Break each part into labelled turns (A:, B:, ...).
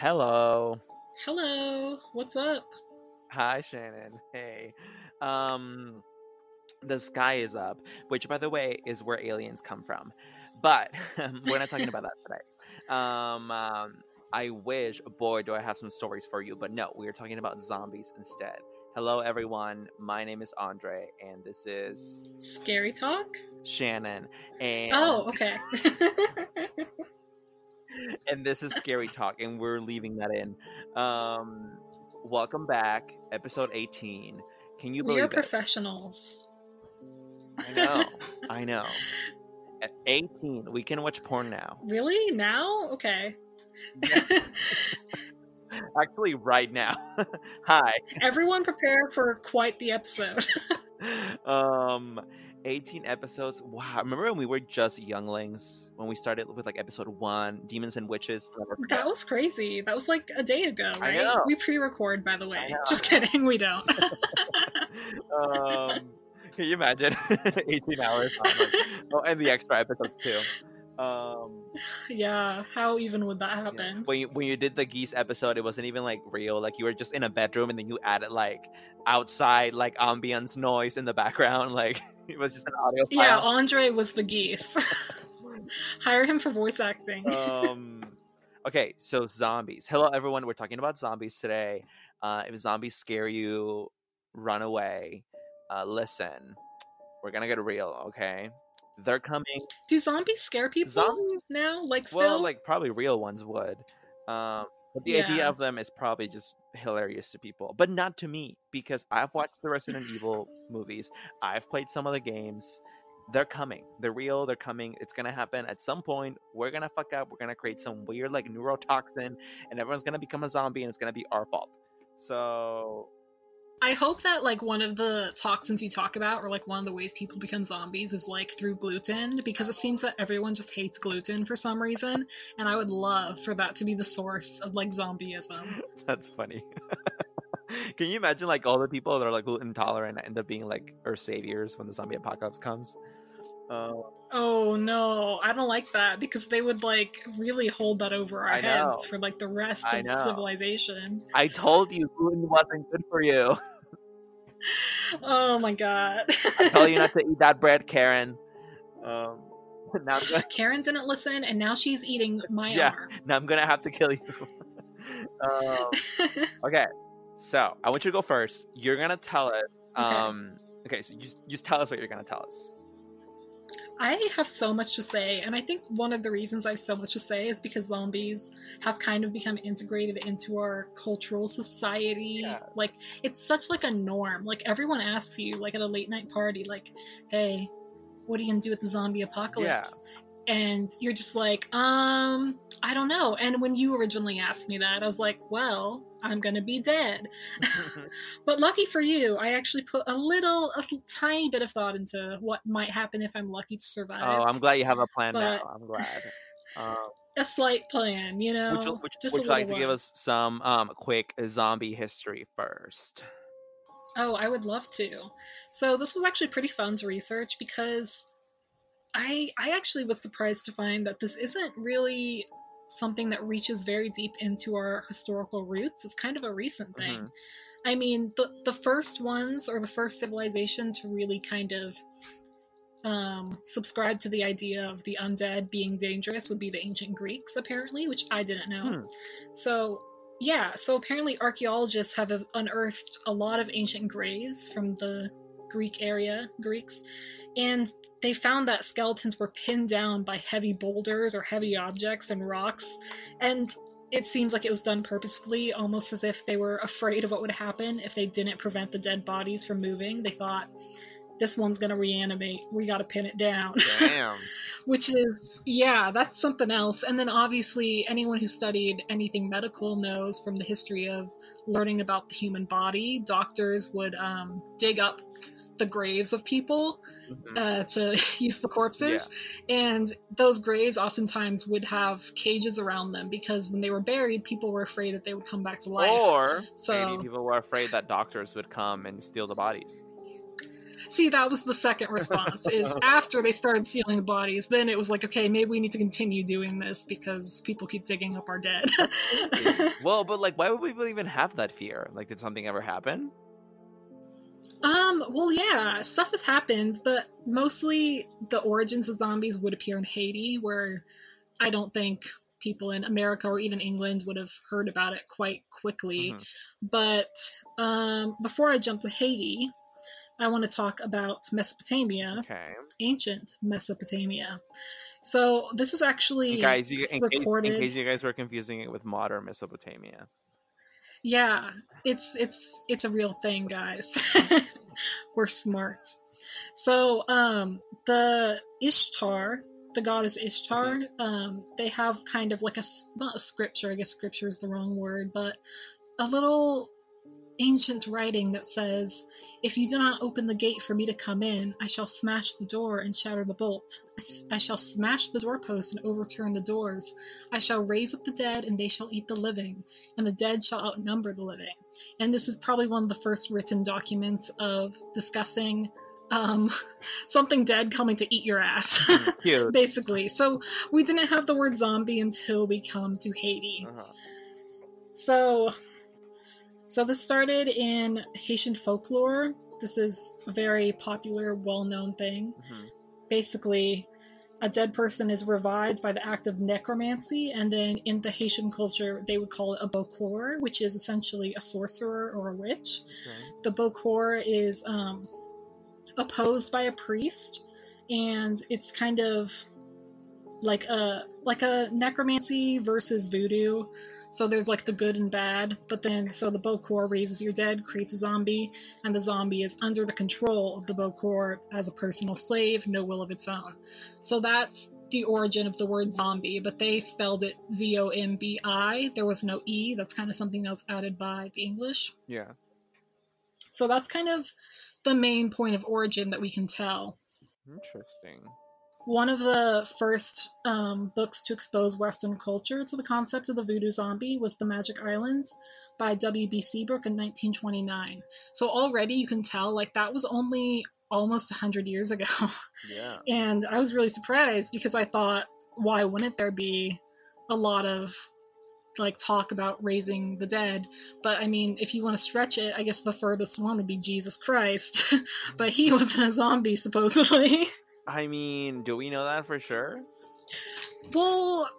A: Hello.
B: Hello, what's up?
A: Hi, Shannon. Hey. Um, the sky is up, which, by the way, is where aliens come from. But we're not talking about that today. Um, um, I wish, boy, do I have some stories for you, but no, we are talking about zombies instead. Hello, everyone. My name is Andre, and this is
B: Scary talk?
A: Shannon. And
B: Oh, okay.
A: and this is Scary Talk, and we're leaving that in. Um, welcome back, episode 18. Can you believe we
B: are
A: it?
B: professionals.
A: I know, I know. At 18, we can watch porn now.
B: Really? Now? Okay.
A: Actually, right now. Hi.
B: Everyone prepare for quite the episode.
A: Um, 18 episodes. Wow. Remember when we were just younglings? When we started with like episode one, Demons and Witches?
B: that was crazy. That was like a day ago,
A: I
B: right?
A: know.
B: We pre-record, by the way. Just kidding, we don't.
A: um, can you imagine 18 hours? oh, and the extra episodes too. Um,
B: yeah, how even would that
A: yeah.
B: happen?
A: when you when you did the geese episode, it wasn't even like real. Like you were just in a bedroom, and then you added like outside like ambience noise in the background. Like it was just an audio
B: Yeah. Andre was the geese. Hire him for voice acting.
A: um okay so zombies hello everyone we're talking about zombies today uh if zombies scare you run away uh listen we're gonna get real okay they're coming
B: Do zombies scare people
A: Zombies?
B: now? Like still?
A: well like probably real ones would um but the idea of them is probably just hilarious to people but not to me because i've mm. watched the resident evil movies i've played some of the games. They're coming. They're real they're coming. It's gonna happen at some point. We're gonna fuck up. We're gonna create some weird like neurotoxin and everyone's gonna become a zombie and it's gonna be our fault. So
B: I hope that like one of the toxins you talk about, or like one of the ways people become zombies, is like through gluten, because it seems that everyone just hates gluten for some reason, and I would love for that to be the source of like zombieism.
A: that's funny can you imagine like all the people that are like gluten intolerant end up being like our saviors when the zombie apocalypse comes uh,
B: Oh no, I don't like that because they would like really hold that over our
A: I know.
B: heads for like the rest
A: I
B: of
A: know.
B: civilization.
A: i told you gluten wasn't good for you
B: Oh my god.
A: I tell you not to eat that bread, Karen. Um, now, gonna,
B: Karen didn't listen, and now she's eating my
A: Yeah.
B: arm.
A: now I'm gonna have to kill you. um, okay, so I want you to go first. You're gonna tell us.
B: Okay.
A: Um, okay, so just just tell us what you're gonna tell us.
B: I have so much to say, and I think one of the reasons I have so much to say is because zombies have kind of become integrated into our cultural society.
A: Yeah.
B: Like it's such like a norm. Like everyone asks you, like at a late night party, like, "Hey, what are you gonna do with the zombie apocalypse?" And you're just like, um, I don't know. And when you originally asked me that, I was like, well, I'm gonna be dead. But lucky for you, I actually put a little, a tiny bit of thought into what might happen if I'm lucky to survive.
A: oh, I'm glad you have a plan
B: But-
A: now. I'm glad. Um,
B: a slight plan, you know.
A: would you, would,
B: just
A: would you like to give us some um quick zombie history first?
B: Oh, I would love to. So this was actually pretty fun to research because I I actually was surprised to find that this isn't really something that reaches very deep into our historical roots. It's kind of a recent thing.
A: Mhm.
B: I mean, the the first ones or the first civilization to really kind of um, subscribe to the idea of the undead being dangerous would be the ancient Greeks, apparently, which I didn't know.
A: Hmm.
B: So, yeah, so apparently archaeologists have unearthed a lot of ancient graves from the Greek area, Greeks, and they found that skeletons were pinned down by heavy boulders or heavy objects and rocks, and it seems like it was done purposefully, almost as if they were afraid of what would happen if they didn't prevent the dead bodies from moving. They thought, this one's gonna reanimate, we gotta pin it down
A: Damn.
B: which is yeah that's something else and then obviously anyone who studied anything medical knows from the history of learning about the human body doctors would um, dig up the graves of people
A: Mhm.
B: uh, to use the corpses and those graves oftentimes would have cages around them because when they were buried people were afraid that they would come back to life
A: Or
B: So-
A: maybe people were afraid that doctors would come and steal the bodies.
B: See, that was the second response. Is after they started sealing the bodies, then it was like, okay, maybe we need to continue doing this because people keep digging up our dead.
C: well, but like, why would people even have that fear? Like, did something ever happen?
B: Um, well, yeah, stuff has happened, but mostly the origins of zombies would appear in Haiti, where I don't think people in America or even England would have heard about it quite quickly. Mm-hmm. But um, before I jump to Haiti, I want to talk about Mesopotamia,
C: okay.
B: ancient Mesopotamia. So this is actually
C: guys, you, in recorded. Case, in case you guys were confusing it with modern Mesopotamia.
B: Yeah, it's it's it's a real thing, guys. We're smart. So um, the Ishtar, the goddess Ishtar, mm-hmm. um, they have kind of like a not a scripture. I guess scripture is the wrong word, but a little ancient writing that says, If you do not open the gate for me to come in, I shall smash the door and shatter the bolt. I, shall smash the doorpost and overturn the doors. I shall raise up the dead, and they shall eat the living, and the dead shall outnumber the living. And this is probably one of the first written documents of discussing um, something dead coming to eat your ass, basically. So we didn't have the word zombie until we come to Haiti. Uh-huh. So so this started in Haitian folklore. This is a very popular, well-known thing. Mm-hmm. Basically, a dead person is revived by the act of necromancy, and then in the Haitian culture, they would call it a bokor, which is essentially a sorcerer or a witch. Okay. The bokor is um, opposed by a priest, and it's kind of like a like a necromancy versus voodoo. So there's like the good and bad, but then so the Bokor raises your dead, creates a zombie, and the zombie is under the control of the Bokor as a personal slave, no will of its own. So that's the origin of the word zombie, but they spelled it Z O M B I. There was no E. That's kind of something that was added by the English.
C: Yeah.
B: So that's kind of the main point of origin that we can tell.
C: Interesting.
B: One of the first um, books to expose Western culture to the concept of the voodoo zombie was The Magic Island by W.B. Seabrook in 1929. So already you can tell, like, that was only almost 100 years ago.
C: Yeah.
B: and I was really surprised because I thought, why wouldn't there be a lot of like talk about raising the dead but i mean if you want to stretch it i guess the furthest one would be jesus christ but he wasn't a zombie supposedly
C: I mean, do we know that for sure?
B: Well,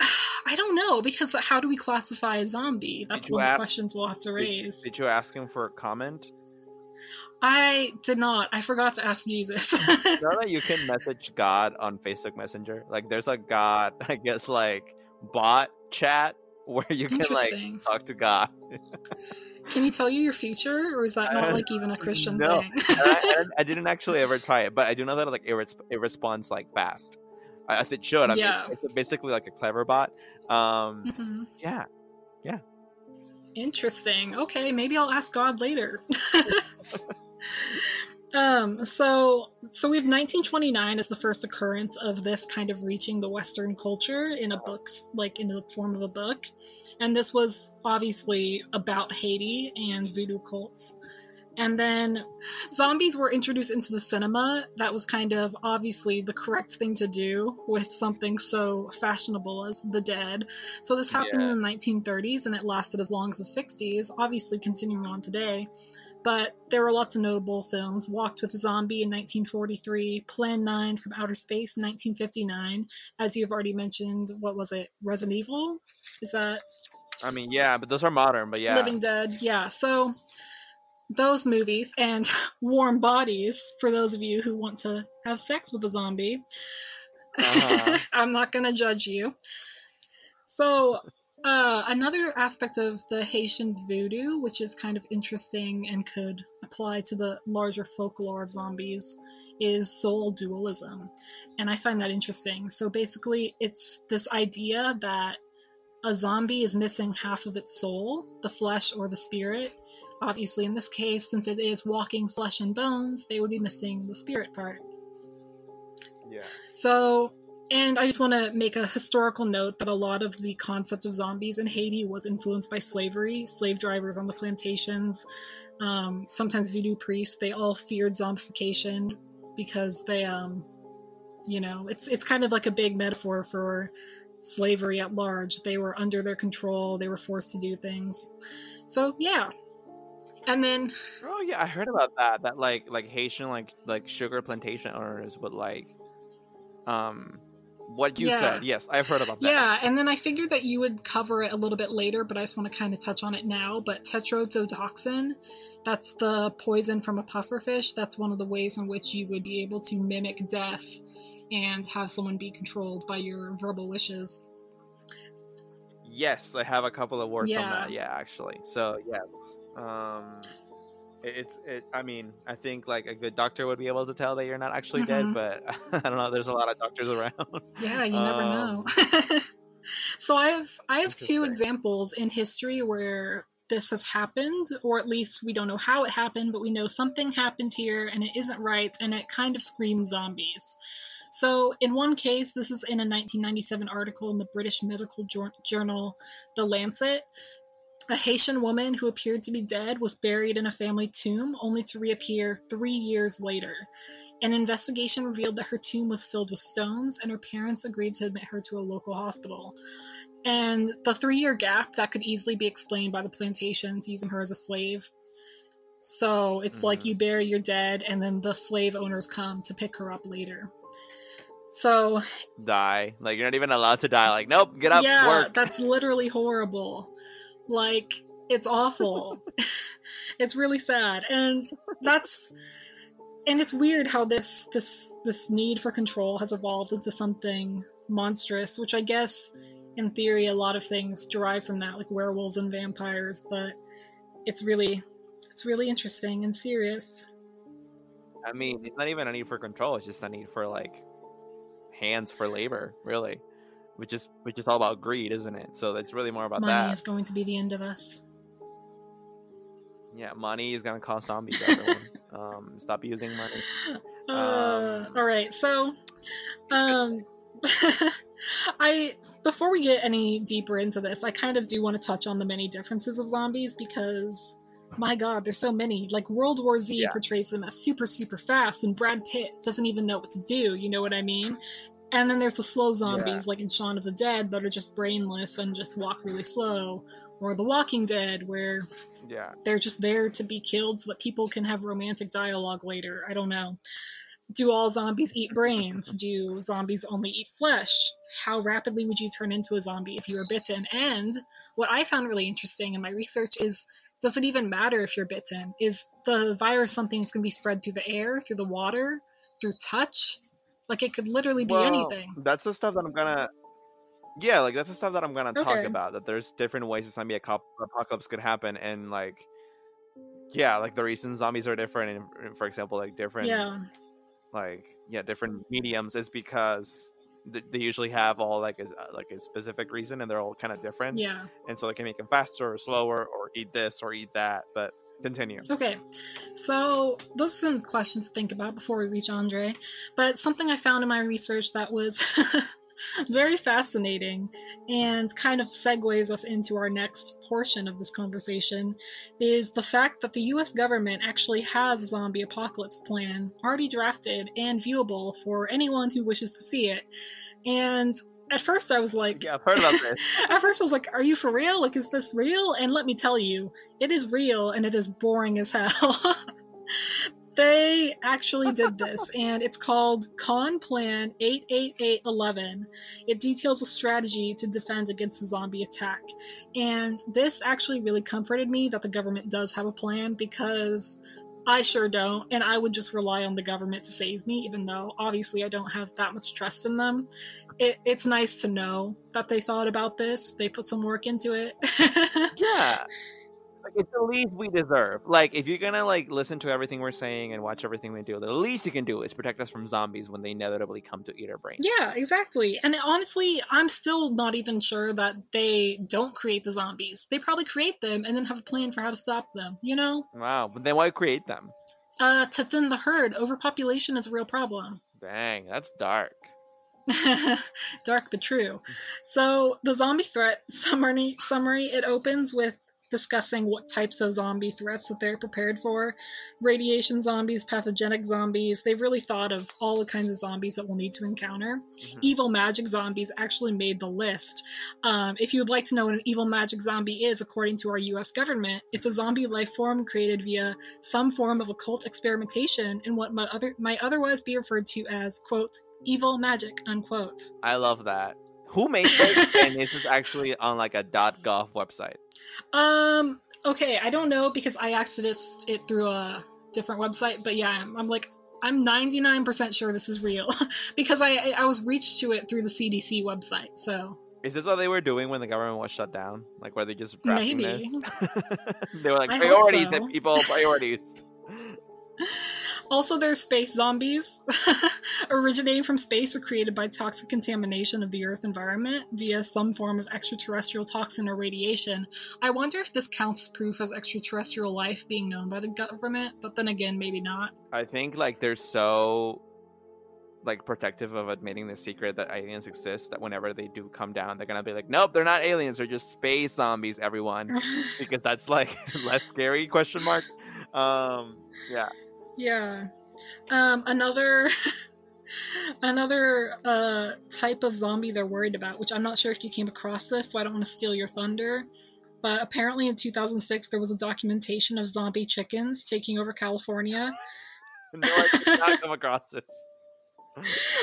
B: I don't know because how do we classify a zombie? That's one ask, of the questions we'll have to raise.
C: Did, did you ask him for a comment?
B: I did not. I forgot to ask Jesus.
C: you know that you can message God on Facebook Messenger? Like, there's a God, I guess, like bot chat where you can like talk to God.
B: Can you tell you your future, or is that not uh, like even a Christian no, thing?
C: I, I, didn't actually ever try it, but I do know that like it, it responds like fast, as it should. I yeah, mean, it's basically like a clever bot. Um, mm-hmm. Yeah, yeah.
B: Interesting. Okay, maybe I'll ask God later. Um, so so we have 1929 as the first occurrence of this kind of reaching the Western culture in a book, like in the form of a book, and this was obviously about Haiti and voodoo cults. And then zombies were introduced into the cinema. That was kind of obviously the correct thing to do with something so fashionable as The Dead. So this happened yeah. in the 1930s and it lasted as long as the 60s, obviously continuing on today. But there were lots of notable films. Walked with a Zombie in 1943, Plan 9 from Outer Space in 1959. As you've already mentioned, what was it? Resident Evil? Is that.
C: I mean, yeah, but those are modern, but yeah.
B: Living Dead, yeah. So those movies and Warm Bodies, for those of you who want to have sex with a zombie. Uh-huh. I'm not going to judge you. So uh, another aspect of the Haitian voodoo, which is kind of interesting and could apply to the larger folklore of zombies, is soul dualism. And I find that interesting. So basically, it's this idea that a zombie is missing half of its soul, the flesh or the spirit. Obviously, in this case, since it is walking flesh and bones, they would be missing the spirit part.
C: Yeah.
B: So and I just want to make a historical note that a lot of the concept of zombies in Haiti was influenced by slavery. Slave drivers on the plantations, um, sometimes voodoo priests, they all feared zombification because they, um, you know, it's it's kind of like a big metaphor for slavery at large. They were under their control. They were forced to do things. So yeah, and then
A: oh yeah, I heard about that. That like like Haitian like like sugar plantation owners would like um what you yeah. said. Yes, I've heard about that.
B: Yeah, and then I figured that you would cover it a little bit later, but I just want to kind of touch on it now. But tetrodotoxin, that's the poison from a pufferfish. That's one of the ways in which you would be able to mimic death and have someone be controlled by your verbal wishes.
A: Yes, I have a couple of words yeah. on that. Yeah, actually. So yes, um, it's it. I mean, I think like a good doctor would be able to tell that you're not actually mm-hmm. dead, but I don't know. There's a lot of doctors around.
B: Yeah, you never um, know. so I have I have two examples in history where this has happened, or at least we don't know how it happened, but we know something happened here and it isn't right, and it kind of screams zombies. So, in one case, this is in a 1997 article in the British medical journal The Lancet. A Haitian woman who appeared to be dead was buried in a family tomb, only to reappear three years later. An investigation revealed that her tomb was filled with stones, and her parents agreed to admit her to a local hospital. And the three year gap that could easily be explained by the plantations using her as a slave. So it's mm. like you bury your dead, and then the slave owners come to pick her up later. So
A: die. Like you're not even allowed to die. Like, nope, get up,
B: yeah,
A: work.
B: that's literally horrible. Like, it's awful. it's really sad. And that's and it's weird how this this this need for control has evolved into something monstrous, which I guess in theory a lot of things derive from that, like werewolves and vampires, but it's really it's really interesting and serious.
A: I mean, it's not even a need for control, it's just a need for like hands for labor, really, which is which is all about greed, isn't it? So it's really more about
B: money
A: that.
B: Money is going to be the end of us.
A: Yeah, money is going to cause zombies. Everyone, um, stop using money.
B: Uh, um, all right, so, um, I before we get any deeper into this, I kind of do want to touch on the many differences of zombies because my god, there's so many. Like World War Z yeah. portrays them as super, super fast, and Brad Pitt doesn't even know what to do. You know what I mean? And then there's the slow zombies, yeah. like in Shaun of the Dead, that are just brainless and just walk really slow, or The Walking Dead, where
A: yeah,
B: they're just there to be killed so that people can have romantic dialogue later. I don't know. Do all zombies eat brains? Do zombies only eat flesh? How rapidly would you turn into a zombie if you were bitten? And what I found really interesting in my research is does it even matter if you're bitten? Is the virus something that's going to be spread through the air, through the water, through touch? Like it could literally be
A: well,
B: anything.
A: That's the stuff that I'm gonna. Yeah, like that's the stuff that I'm gonna okay. talk about. That there's different ways a zombie apocalypse could happen, and like, yeah, like the reason zombies are different, and for example, like different,
B: yeah,
A: like yeah, different mediums is because they usually have all like a, uh, like a specific reason and they're all kind of different
B: yeah
A: and so they can make them faster or slower or eat this or eat that but continue
B: okay so those are some questions to think about before we reach andre but something i found in my research that was very fascinating and kind of segues us into our next portion of this conversation is the fact that the US government actually has a zombie apocalypse plan already drafted and viewable for anyone who wishes to see it. And at first I was like,
A: Yeah, I've heard about this.
B: at first I was like, Are you for real? Like, is this real? And let me tell you, it is real and it is boring as hell. they actually did this, and it's called Con Plan 88811. It details a strategy to defend against a zombie attack. And this actually really comforted me that the government does have a plan because I sure don't, and I would just rely on the government to save me, even though obviously I don't have that much trust in them. It, it's nice to know that they thought about this, they put some work into it.
A: yeah. Like it's the least we deserve. Like if you're gonna like listen to everything we're saying and watch everything we do, the least you can do is protect us from zombies when they inevitably come to eat our brains.
B: Yeah, exactly. And honestly, I'm still not even sure that they don't create the zombies. They probably create them and then have a plan for how to stop them. You know?
A: Wow. But then why create them?
B: Uh, to thin the herd. Overpopulation is a real problem.
A: Dang, that's dark.
B: Dark but true. So the zombie threat summary summary it opens with discussing what types of zombie threats that they're prepared for. Radiation zombies, pathogenic zombies. They've really thought of all the kinds of zombies that we'll need to encounter.
A: Mhm.
B: Evil magic zombies actually made the list. Um, if you would like to know what an evil magic zombie is, according to our US government, it's a zombie life form created via some form of occult experimentation in what might, other, might otherwise be referred to as, quote, evil magic, unquote.
A: I love that. Who made this? and is this actually on like a .gov website?
B: Um, okay, I don't know because I accessed it through a different website, but yeah, I'm, I'm like, I'm 99% sure this is real because I, I was reached to it through the CDC website, so
A: Is this what they were doing when the government was shut down? Like, were they just
B: Maybe.
A: this? they were like
B: I
A: priorities,
B: so.
A: and people priorities.
B: Also, there's space zombies, originating from space or created by toxic contamination of the Earth environment via some form of extraterrestrial toxin or radiation. I wonder if this counts as proof as extraterrestrial life being known by the government, but then again, maybe not.
A: I think like they're so like protective of admitting the secret that aliens exist that whenever they do come down, they're gonna be like, nope, they're not aliens, they're just space zombies, everyone, because that's like less scary? Question mark. Um, yeah.
B: Yeah. Um, another. Another uh, type of zombie they're worried about, which I'm not sure if you came across this, so I don't want to steal your thunder. But apparently in 2006, there was a documentation of zombie chickens taking over California.
A: No, I did not come across this.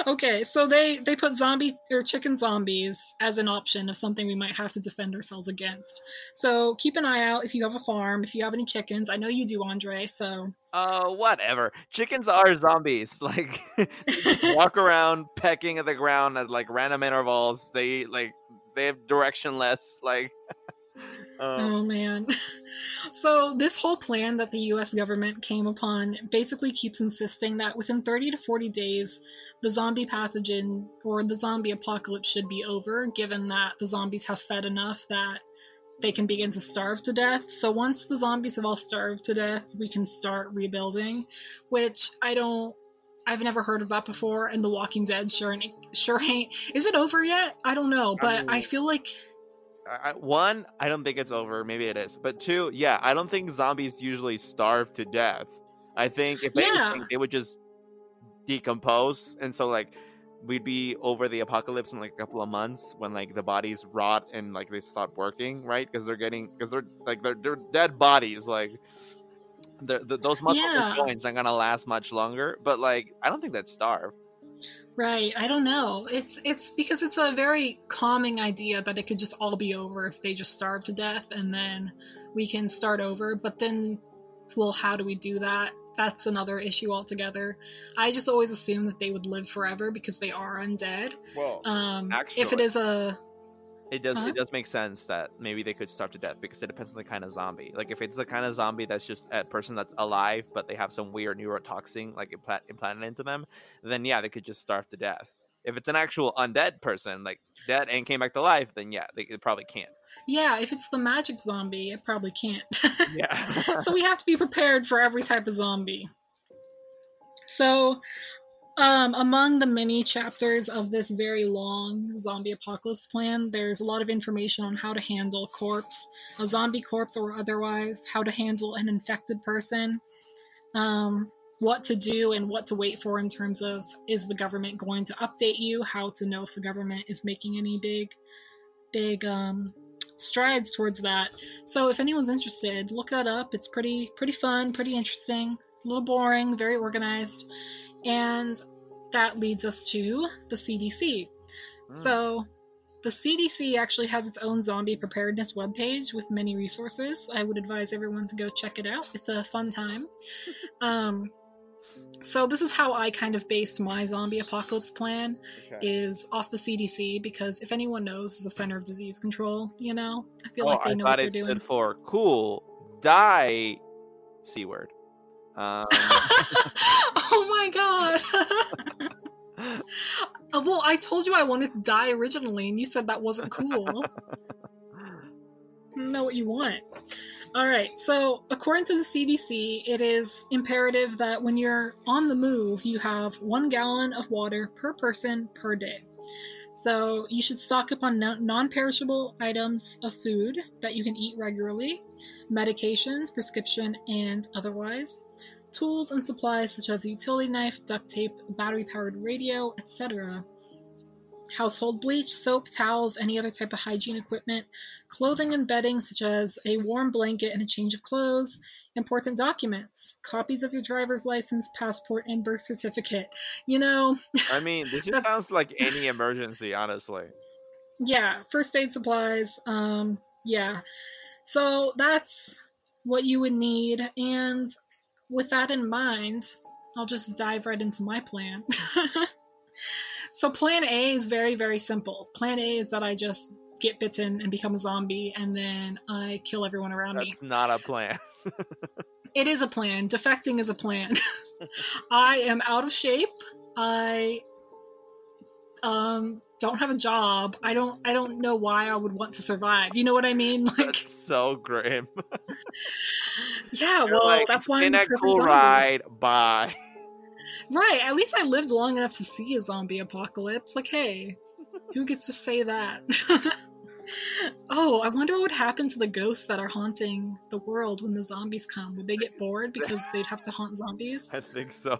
B: Okay, so they they put zombie or chicken zombies as an option of something we might have to defend ourselves against. So keep an eye out if you have a farm, if you have any chickens. I know you do, Andre. So
A: Uh, whatever. Chickens are zombies. Like, walk around pecking at the ground at like random intervals. They like they have directionless. Like, um,
B: Oh man. So this whole plan that the US government came upon basically keeps insisting that within 30 to 40 days the zombie pathogen or the zombie apocalypse should be over given that the zombies have fed enough that they can begin to starve to death. So once the zombies have all starved to death, we can start rebuilding, which I don't I've never heard of that before and The Walking Dead sure ain't, sure ain't. Is it over yet? I don't know, but I
A: mean-
B: feel like
A: I, I- one, I don't think it's over. Maybe it is. But two, yeah, I don't think zombies usually starve to death. I think if
B: Yeah.
A: anything, they would just decompose, and so like we'd be over the apocalypse in like a couple of months when like the bodies rot and like they stop working, right? Because they're getting because they're like they're they're dead bodies, like. Those muscles
B: Yeah.
A: and joints aren't gonna last much longer, but like I don't think that starve.
B: Right, I don't know. It's it's because it's a very calming idea that it could just all be over if they just starve to death and then we can start over. But then well, how do we do that? That's another issue altogether. I just always assume that they would live forever because they are undead.
A: Well,
B: Um if it is a
A: It does.
B: Huh?
A: It does make sense that maybe they could starve to death because it depends on the kind of zombie. Like if it's the kind of zombie that's just a person that's alive, but they have some weird neurotoxin like implant, implanted into them, then yeah, they could just starve to death. If it's an actual undead person, like dead and came back to life, then yeah, they, they probably can't.
B: yeah, if it's the magic zombie, it probably can't.
A: Yeah.
B: so we have to be prepared for every type of zombie. So, um, among the many chapters of this very long zombie apocalypse plan, there's a lot of information on how to handle corpse, a zombie corpse or otherwise, how to handle an infected person, um, what to do and what to wait for in terms of is the government going to update you, how to know if the government is making any big, big um, strides towards that. So if anyone's interested, look that up. It's pretty pretty fun, pretty interesting, a little boring, very organized. And that leads us to the CDC.
A: Mm.
B: So the CDC actually has its own zombie preparedness webpage with many resources. I would advise everyone to go check it out. It's a fun time. um, so this is how I kind of based my zombie apocalypse plan
A: Okay.
B: is off the CDC because if anyone knows the Center of Disease Control, you know, I feel
A: Oh,
B: like they
A: I
B: know what they're doing.
A: stood for cool die c word. Um,
B: oh my god. Uh, well, I told you I wanted to die originally, and you said that wasn't cool. know what you want. All right. So, according to the CDC, it is imperative that when you're on the move, you have one gallon of water per person per day. So, you should stock up on non perishable items of food that you can eat regularly, medications, prescription, and otherwise, tools and supplies such as a utility knife, duct tape, battery powered radio, etc household bleach, soap, towels, any other type of hygiene equipment, clothing and bedding such as a warm blanket and a change of clothes, important documents, copies of your driver's license, passport, and birth certificate. You know,
A: I mean, this just sounds like any emergency, honestly.
B: Yeah, first aid supplies. Um, yeah. So that's what you would need. And with that in mind, I'll just dive right into my plan. So plan A is very, very simple. Plan A is that I just get bitten and become a zombie and then I kill everyone around
A: That's
B: me.
A: That's not a plan.
B: it is a plan. Defecting is a plan. I am out of shape. I um don't have a job. I don't I don't know why I would want to survive. You know what I mean?
A: Like That's so grim.
B: yeah, You're well, like, that's why
A: in
B: I'm in
A: a cool ride. Bye.
B: Right. At least I lived long enough to see a zombie apocalypse. Like, hey, who gets to say that? oh, I wonder what would happen to the ghosts that are haunting the world when the zombies come. Would they get bored because they'd have to haunt zombies?
A: I think so.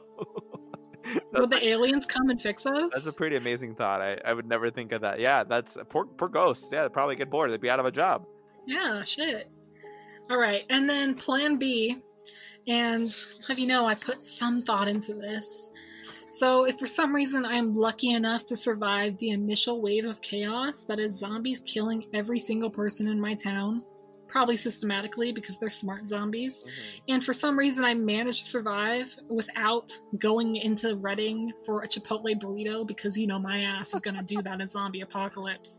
B: Would the aliens come and fix us?
A: That's a pretty amazing thought. I, I would never think of that. Yeah, that's poor poor ghosts. Yeah, they'd probably get bored. They'd be out of a job.
B: Yeah, shit. All right, and then Plan B and have you know, I put some thought into this. So, if for some reason I'm lucky enough to survive the initial wave of chaos that is zombies killing every single person in my town, probably systematically because they're smart zombies, mm-hmm. and for some reason I managed to survive without going into Redding for a Chipotle burrito because you know my ass is going to do that in zombie apocalypse,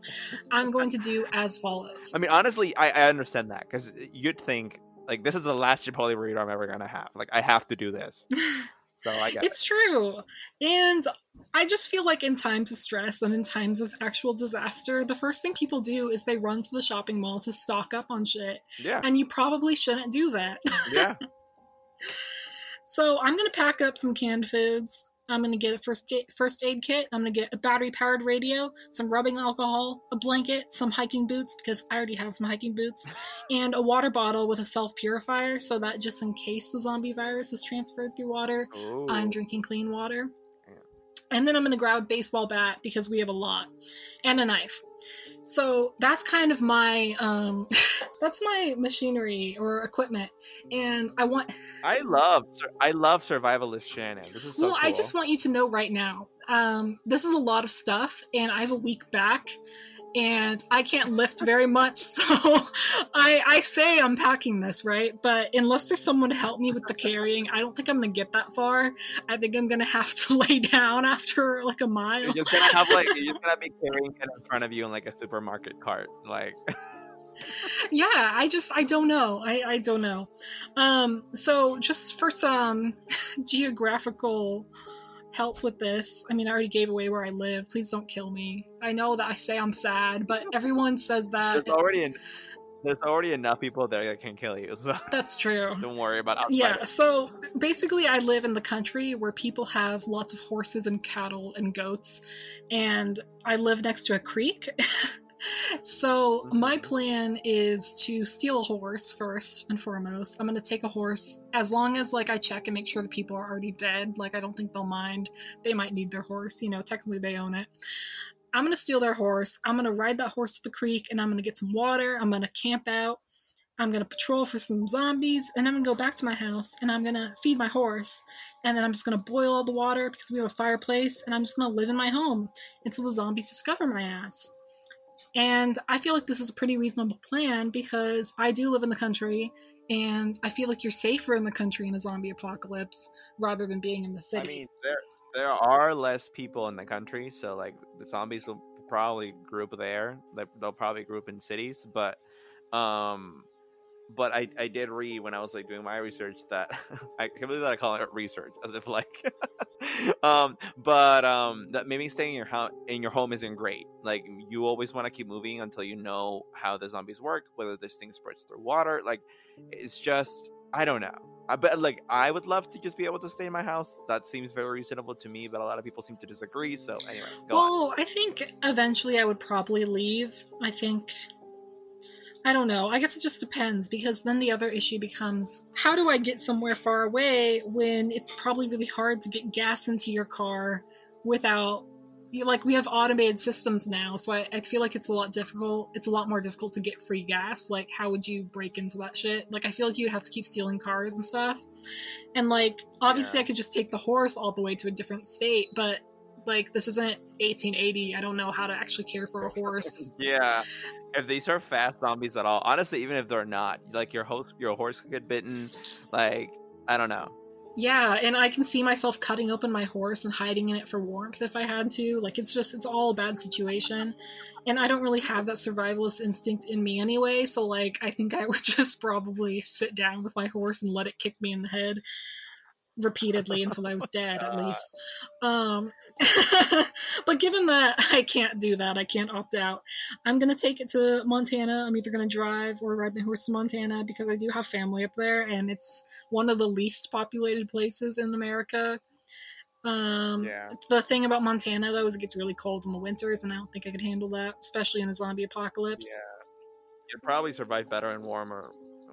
B: I'm going to do as follows.
A: I mean, honestly, I, I understand that because you'd think like this is the last Chipotle burrito I'm ever gonna have. Like I have to do this. So I get
B: it's
A: it.
B: true. And I just feel like in times of stress and in times of actual disaster, the first thing people do is they run to the shopping mall to stock up on shit.
A: Yeah.
B: And you probably shouldn't do that.
A: Yeah.
B: so I'm gonna pack up some canned foods. I'm gonna get a first aid, first aid kit. I'm gonna get a battery powered radio, some rubbing alcohol, a blanket, some hiking boots because I already have some hiking boots, and a water bottle with a self purifier so that just in case the zombie virus is transferred through water, Ooh. I'm drinking clean water. And then I'm gonna grab a baseball bat because we have a lot, and a knife. So that's kind of my um, that's my machinery or equipment, and I want.
A: I love I love survivalist Shannon. This is so
B: well.
A: Cool.
B: I just want you to know right now. Um, this is a lot of stuff, and I have a weak back, and I can't lift very much. So I, I say I'm packing this, right? But unless there's someone to help me with the carrying, I don't think I'm gonna get that far. I think I'm gonna have to lay down after like a mile.
A: You're just gonna have like you're just gonna be carrying it in front of you in like a supermarket cart, like.
B: yeah, I just I don't know. I I don't know. Um, so just for some geographical help with this. I mean, I already gave away where I live. Please don't kill me. I know that I say I'm sad, but everyone says that.
A: There's already an, there's already enough people there that can kill you. So
B: that's true.
A: Don't worry about outside.
B: Yeah. So basically, I live in the country where people have lots of horses and cattle and goats, and I live next to a creek. so my mm-hmm. plan is to steal a horse first and foremost. I'm gonna take a horse as long as like I check and make sure the people are already dead. Like I don't think they'll mind. They might need their horse. You know, technically they own it. I'm gonna steal their horse. I'm gonna ride that horse to the creek and I'm gonna get some water. I'm gonna camp out. I'm gonna patrol for some zombies, and I'm gonna go back to my house and I'm gonna feed my horse, and then I'm just gonna boil all the water because we have a fireplace, and I'm just gonna live in my home until the zombies discover my ass. And I feel like this is a pretty reasonable plan because I do live in the country and I feel like you're safer in the country in a zombie apocalypse rather than being in the city.
A: I mean, there there are less people in the country, so like the zombies will probably group there. They'll probably group in cities, but um but I, I did read when I was like doing my research that I can't believe that I call it research as if like um but um that maybe staying in your house in your home isn't great like you always want to keep moving until you know how the zombies work whether this thing spreads through water like it's just I don't know I bet like I would love to just be able to stay in my house that seems very reasonable to me but a lot of people seem to disagree so anyway go on.
B: well, I think eventually I would probably leave. I think. I don't know. I guess it just depends because then the other issue becomes how do I get somewhere far away when it's probably really hard to get gas into your car without. Like, we have automated systems now, so I, I feel like it's a lot difficult. It's a lot more difficult to get free gas. Like, how would you break into that shit? Like, I feel like you'd have to keep stealing cars and stuff. And, like, obviously,
A: Yeah.
B: I could just take the horse all the way to a different state, but like this isn't 1880 i don't know how to actually care for a horse.
A: Yeah, if these are fast zombies at all, honestly, even if they're not, like your host, your horse could get bitten. Like I don't know.
B: yeah and i can see myself cutting open my horse and hiding in it for warmth if i had to. Like it's just it's all a bad situation. And i don't really have that survivalist instinct in me anyway so like i think i would just probably sit down with my horse and let it kick me in the head repeatedly until i was dead at least. Um but given that I can't do that, I can't opt out. I'm gonna take it to Montana. I'm either gonna drive or ride my horse to Montana because I do have family up there, and it's one of the least populated places in America. Um,
A: Yeah.
B: The thing about Montana though is it gets really cold in the winters, and I don't think I could handle that, especially in a zombie apocalypse.
A: Yeah, You'd probably survive better in warmer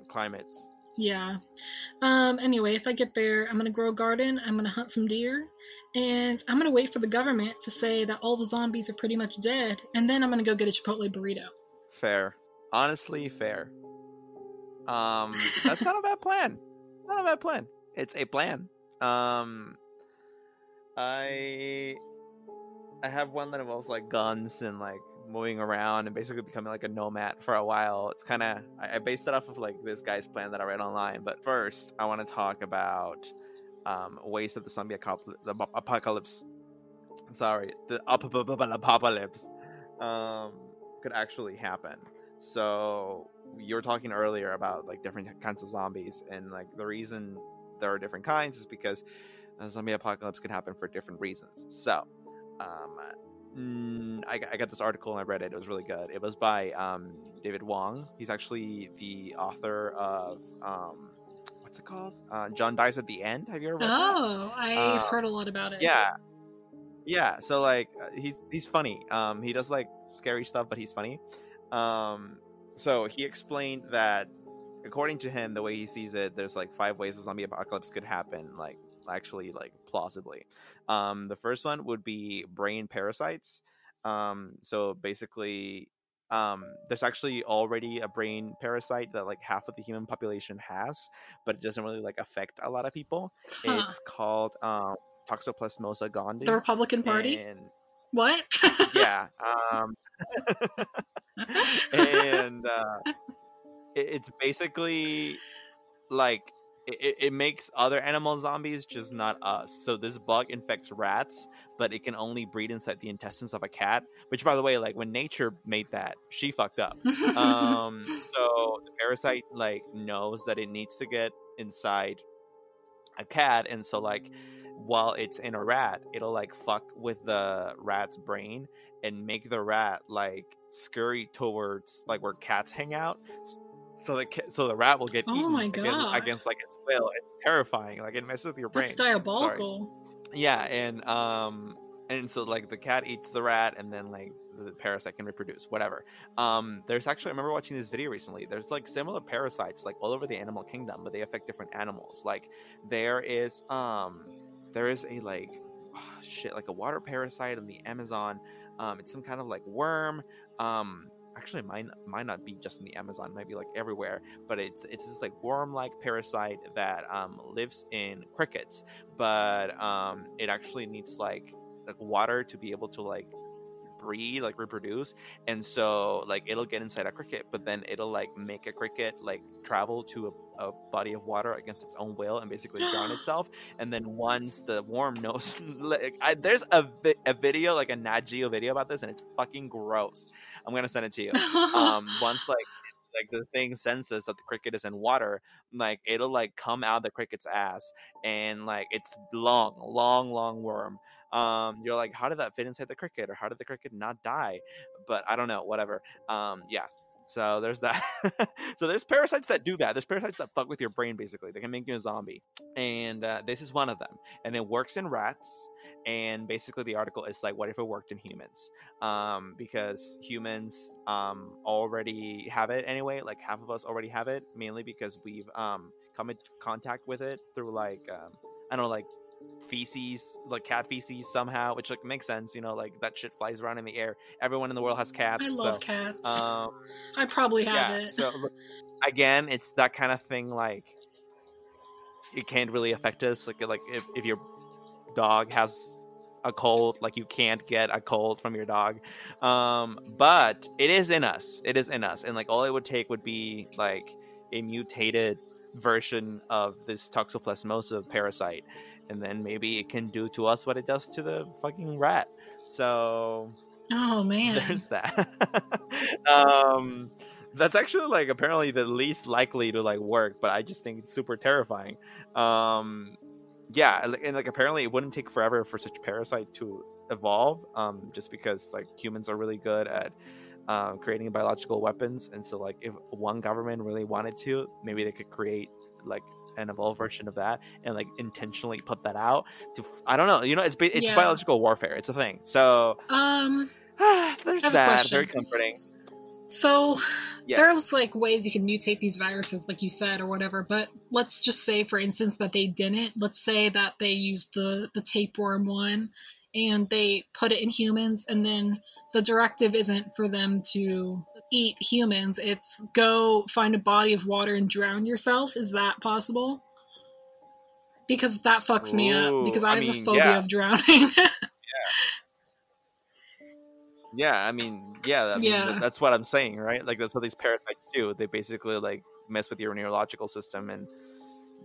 A: climates.
B: Yeah. Um, anyway, if I get there, I'm gonna grow a garden, I'm gonna hunt some deer, and I'm gonna wait for the government to say that all the zombies are pretty much dead, and then I'm gonna go get a Chipotle burrito.
A: Fair, honestly, fair. Um, that's not a bad plan. Not a bad plan. It's a plan. Um, I I have one that involves like guns and like moving around and basically becoming like a nomad for a while. It's kind of I, I based it off of like this guy's plan that I read online. But first, I want to talk about um, ways that the zombie apocalypse. Sorry, the ap- ap- ap- apocalypse um, could actually happen. So you were talking earlier about like different kinds of zombies, and like the reason there are different kinds is because a zombie apocalypse could happen for different reasons. So, um, mm, I, got- I got this article and I read it. It was really good. It was by um, David Wong. He's actually the author of um, what's it called? Uh, John dies at the end. Have you ever read that?
B: Oh, I've
A: Uh,
B: heard a lot about it.
A: Yeah, yeah. So like, uh, he's he's funny. Um, he does like scary stuff, but he's funny. Um, so he explained that according to him, the way he sees it, there's like five ways a zombie apocalypse could happen. Like actually, like plausibly. Um, the first one would be brain parasites. Um, so basically. Um, there's actually already a brain parasite that like half of the human population has, but it doesn't really like affect a lot of people.
B: Huh.
A: It's called um, Toxoplasmosa gondii.
B: The Republican Party?
A: And
B: What?
A: yeah, um, and uh, it's basically like it, it- makes other animal zombies, just not us. So this bug infects rats, but it can only breed inside the intestines of a cat. Which, by the way, like when nature made that, she fucked up. Um, so the parasite like knows that it needs to get inside a cat, and so like while it's in a rat, it'll like fuck with the rat's brain and make the rat like scurry towards like where cats hang out. So the so the rat will get
B: Oh
A: eaten against, against like its will. It's terrifying. Like it messes with your brain.
B: That's diabolical.
A: Yeah, and um and so like the cat eats the rat and then like the parasite can reproduce, whatever. Um there's actually I remember watching this video recently. There's like similar parasites like all over the animal kingdom, but they affect different animals. Like there is um there is a like shit like a water parasite in the Amazon. Um it's some kind of like worm. Um actually might might not be just in the Amazon, might be like everywhere, but it's it's this like worm-like parasite that um lives in crickets but um it actually needs like like water to be able to like breed like reproduce and so like it'll get inside a cricket but then it'll like make a cricket like travel to a, a body of water against its own will and basically drown itself and then once the worm knows like I, there's a, vi- a video like a Nat Geo video about this and it's fucking gross i'm gonna send it to you um once like like the thing senses that the cricket is in water, like it'll like come out the cricket's ass, and like it's long, long, long worm. Um, you're like, how did that fit inside the cricket, or how did the cricket not die? But I don't know, whatever. Um, yeah. So there's that. so there's parasites that do that. There's parasites that fuck with your brain. Basically, they can make you a zombie, and uh, this is one of them. And it works in rats and basically the article is like what if it worked in humans um, because humans um, already have it anyway like half of us already have it mainly because we've um, come in contact with it through like um, i don't know like feces like cat feces somehow which like makes sense you know like that shit flies around in the air everyone in the world has cats
B: I love
A: so,
B: cats.
A: um,
B: I probably have
A: yeah,
B: it.
A: so again it's that kind of thing like it can't really affect us like like if, if your dog has a cold like you can't get a cold from your dog um but it is in us it is in us and like all it would take would be like a mutated version of this toxoplasmosis parasite and then maybe it can do to us what it does to the fucking rat. So
B: oh man.
A: there's that. Um that's actually like apparently the least likely to like work but i just think it's super terrifying. Um yeah and, like apparently it wouldn't take forever for such parasite to evolve um just because like humans are really good at uh, creating biological weapons and so like if one government really wanted to maybe they could create like an evolved version of that and like intentionally put that out to i don't know you know it's it's
B: Yeah.
A: biological warfare it's a thing so
B: um
A: there's that very comforting.
B: So
A: yes.
B: there's like ways you can mutate these viruses like you said or whatever but let's just say for instance that they didn't. Let's say that they used the the tapeworm one and they put it in humans and then the directive isn't for them to eat humans. It's go find a body of water and drown yourself. Is that possible? Because that fucks me up because
A: I
B: i, have
A: mean,
B: a phobia
A: yeah.
B: of drowning.
A: Yeah i mean yeah I mean,
B: Yeah.
A: th- that's what i'm saying right? Like that's what these parasites do. They basically like mess with your neurological system and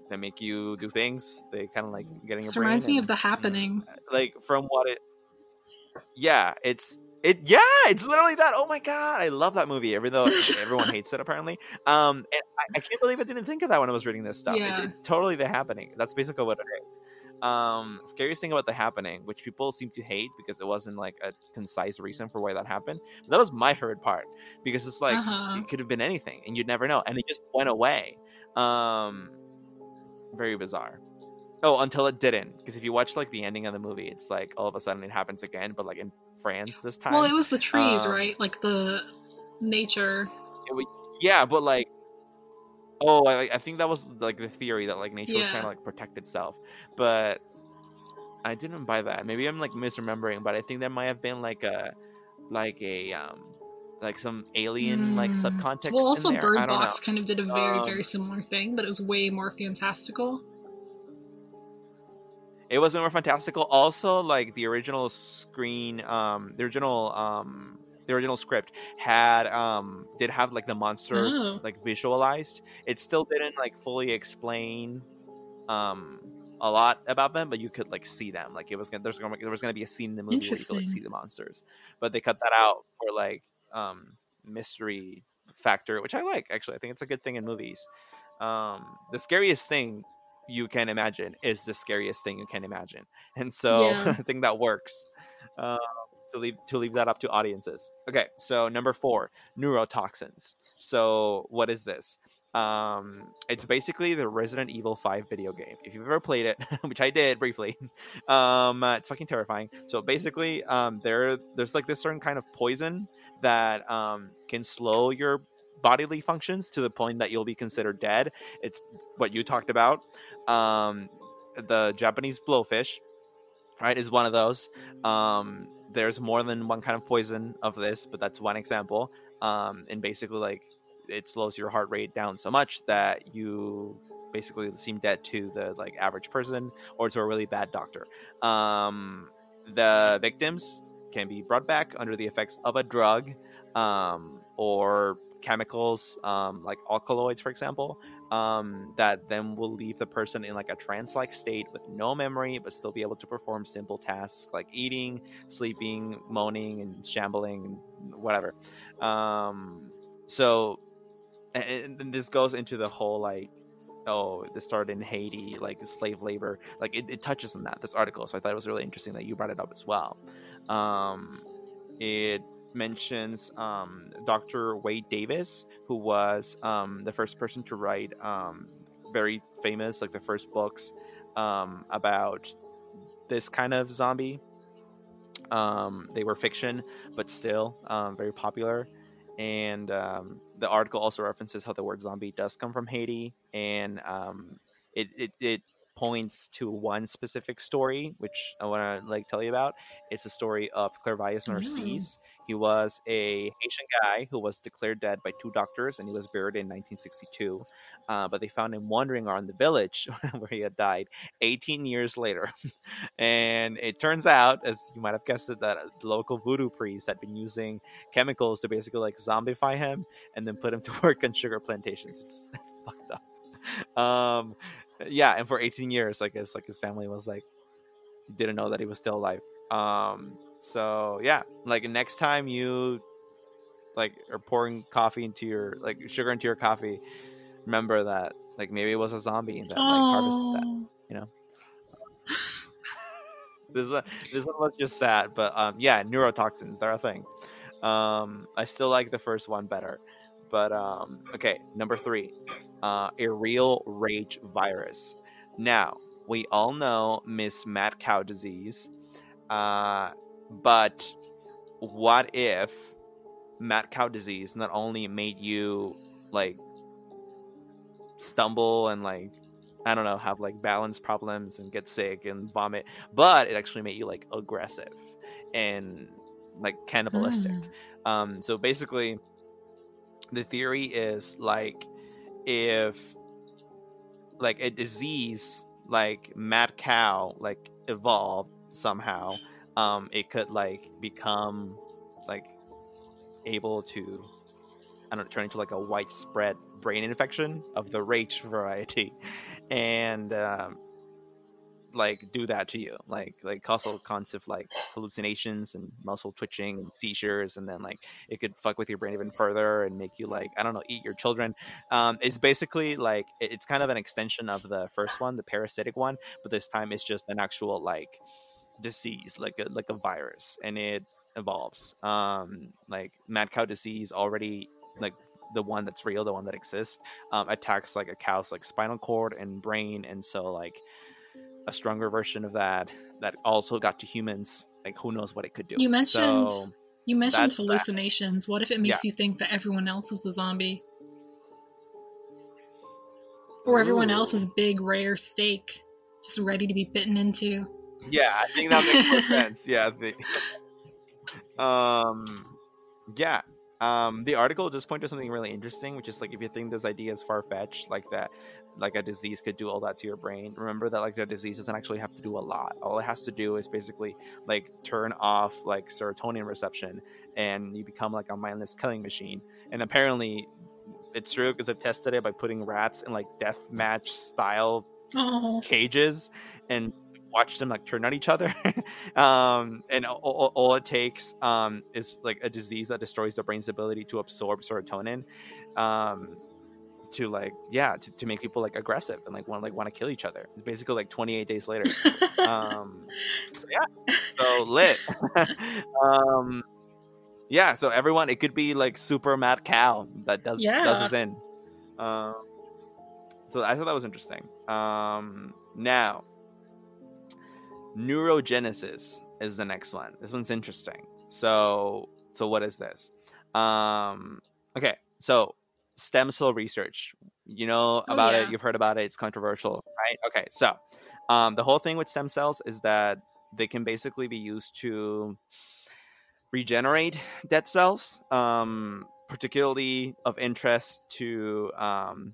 A: they make you do things they kind of like getting your
B: this
A: brain
B: reminds me of the happening.
A: like from what it yeah it's it yeah it's literally that oh my god i love that movie even though everyone hates it apparently. Um and I, I can't believe i didn't think of that when i was reading this stuff. It- it's totally the happening that's basically what it is. Um scariest thing about the happening which people seem to hate because it wasn't like a concise reason for why that happened but that was my favorite part because it's like
B: Uh-huh.
A: it could have been anything and you'd never know and it just went away. Um very bizarre. Oh until it didn't because if you watch like the ending of the movie it's like all of a sudden it happens again but like in france this time
B: well it was the trees
A: Um,
B: right? Like the nature.
A: yeah but like oh I, I think that was like the theory that like nature was trying to like protect itself but i didn't buy that. Maybe i'm like misremembering but i think there might have been like a like a um like some alien like
B: Mm.
A: subcontext
B: Well, also
A: in there.
B: Bird Box
A: know.
B: kind of did a very,
A: Um,
B: very similar thing, but it was way more fantastical.
A: it was way more fantastical also like the original screen um the original um the original script had um did have like the monsters
B: Oh.
A: like visualized it still didn't like fully explain um a lot about them but you could like see them like it was gonna there's gonna there was gonna be a scene in the movie where you could like see the monsters but they cut that out for like um mystery factor which i like actually i think it's a good thing in movies. Um the scariest thing you can imagine is the scariest thing you can imagine and so
B: Yeah.
A: i think that works um, to leave to leave that up to audiences. Okay so number four neurotoxins. So what is this? Um it's basically the resident evil 5 video game. If you've ever played it which i did briefly um uh, it's fucking terrifying. So basically um there there's like this certain kind of poison that um can slow your bodily functions to the point that you'll be considered dead. It's what you talked about. Um the japanese blowfish right is one of those. Um there's more than one kind of poison of this but that's one example. Um and basically like it slows your heart rate down so much that you basically seem dead to the like average person or to a really bad doctor. Um the victims can be brought back under the effects of a drug um or chemicals um like alkaloids for example um, that then will leave the person in like a trance-like state with no memory, but still be able to perform simple tasks like eating, sleeping, moaning, and shambling, and whatever. Um, so and, and this goes into the whole like oh this started in haiti like slave labor like it, it touches on that this article so i thought it was really interesting that you brought it up as well um it mentions um, Dr. Wade Davis, who was um, the first person to write um, very famous, like the first books um, about this kind of zombie. Um, they were fiction, but still um, very popular. And the article also references how the word zombie does come from Haiti, and it, it, it points to one specific story, which I want to like tell you about. It's the story of Clairvius Narcisse. Mm. He was a Haitian guy who was declared dead by two doctors, and he was buried in 1962. Uh, but they found him wandering around the village where he had died 18 years later. and it turns out, as you might have guessed it, that the local voodoo priest had been using chemicals to basically like zombify him and then put him to work on sugar plantations. It's fucked up. Um, yeah, and for 18 years, I guess like his family was like didn't know that he was still alive. Um, so yeah, like next time you like are pouring coffee into your like sugar into your coffee, remember that like maybe it was a zombie that like harvested that. You know. this one, this one was just sad, but um, yeah, neurotoxins they're a thing. Um, I still like the first one better, but um, okay, number three, uh, a real rage virus. Now, we all know Miss Mad Cow disease, uh, but what if mad cow disease not only made you like stumble and like I don't know, have like balance problems and get sick and vomit, but it actually made you like aggressive and like cannibalistic. Mm. Um, so basically, the theory is like if like a disease like mad cow like evolved somehow um it could like become like able to i don't know turn into like a widespread brain infection of the rage variety. And um like do that to you. Like like cause all kinds of like hallucinations and muscle twitching and seizures and then like it could fuck with your brain even further and make you like i don't know eat your children. Um it's basically like it's kind of an extension of the first one the parasitic one but this time it's just an actual like disease like a like a virus and it evolves. Um like mad cow disease already like the one that's real the one that exists um, attacks like a cow's like spinal cord and brain and so like a stronger version of that that also got to humans like who knows what it could do
B: you mentioned so, you mentioned hallucinations that. what if it makes yeah. you think that everyone else is the zombie or Ooh. everyone else is big rare steak just ready to be bitten into
A: yeah i think that makes more sense yeah um yeah um the article just pointed to something really interesting which is like if you think this idea is far-fetched like that like a disease could do all that to your brain. Remember that like the disease doesn't actually have to do a lot. All it has to do is basically like turn off like serotonin reception and you become like a mindless killing machine. And apparently it's true because i've tested it by putting rats in like death match style oh. cages and watch them like turn on each other. Um, and all, all, it takes um, is like a disease that destroys the brain's ability to absorb serotonin. Um, to like yeah to, to make people like aggressive and like want like want to kill each other. It's basically like 28 days later. Um so yeah. So lit. Um yeah so everyone it could be like super mad cow that does yeah. does this in. Um so i thought that was interesting. Um now neurogenesis is the next one. This one's interesting. So so what is this? Um okay so stem cell research. You know oh, about oh, yeah. it, you've heard about it, it's controversial, right? Okay, so um, the whole thing with stem cells is that they can basically be used to regenerate dead cells, um, particularly of interest to um,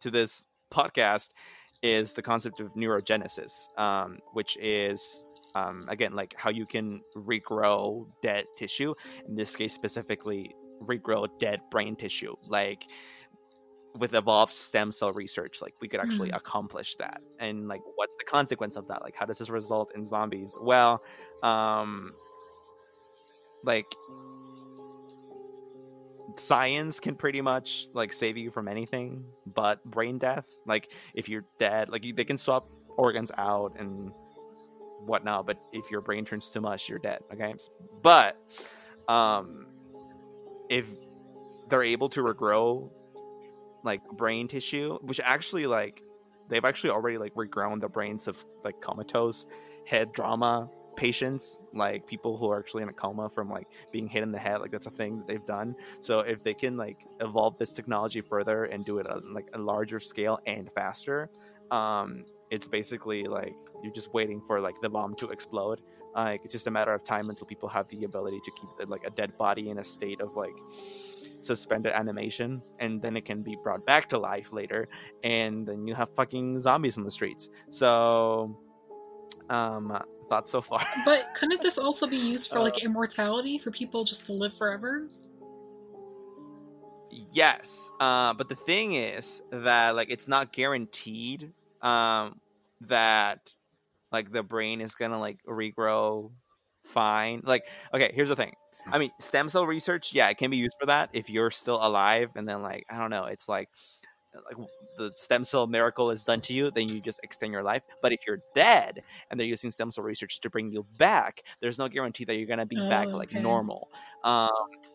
A: to this podcast is the concept of neurogenesis, um, which is um, again like how you can regrow dead tissue. In this case, specifically regrow dead brain tissue like with evolved stem cell research like we could actually mm. accomplish that and like what's the consequence of that like how does this result in zombies well um like science can pretty much like save you from anything but brain death. Like if you're dead, like you, they can swap organs out and whatnot, but if your brain turns to mush, you're dead. Okay, but um, if they're able to regrow like brain tissue, which actually like they've actually already like regrown the brains of like comatose head trauma patients, like people who are actually in a coma from like being hit in the head. Like that's a thing that they've done. So if they can like evolve this technology further and do it on like a larger scale and faster, um, it's basically like you're just waiting for like the bomb to explode. Like it's just a matter of time until people have the ability to keep like a dead body in a state of like suspended animation and then it can be brought back to life later and then you have fucking zombies on the streets so um thoughts so far
B: But couldn't this also be used for
A: Uh,
B: like immortality for people just to live forever?
A: yes uh but the thing is that like it's not guaranteed um that like the brain is gonna like regrow fine like okay here's the thing. I mean stem cell research yeah it can be used for that if you're still alive and then like i don't know it's like like the stem cell miracle is done to you then you just extend your life. But if you're dead and they're using stem cell research to bring you back there's no guarantee that you're gonna be back
B: Oh,
A: like
B: okay.
A: normal. Um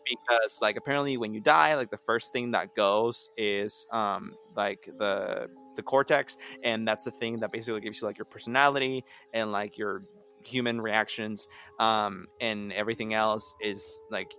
A: because like apparently when you die like the first thing that goes is um like the the cortex and that's the thing that basically gives you like your personality and like your human reactions um and everything else is like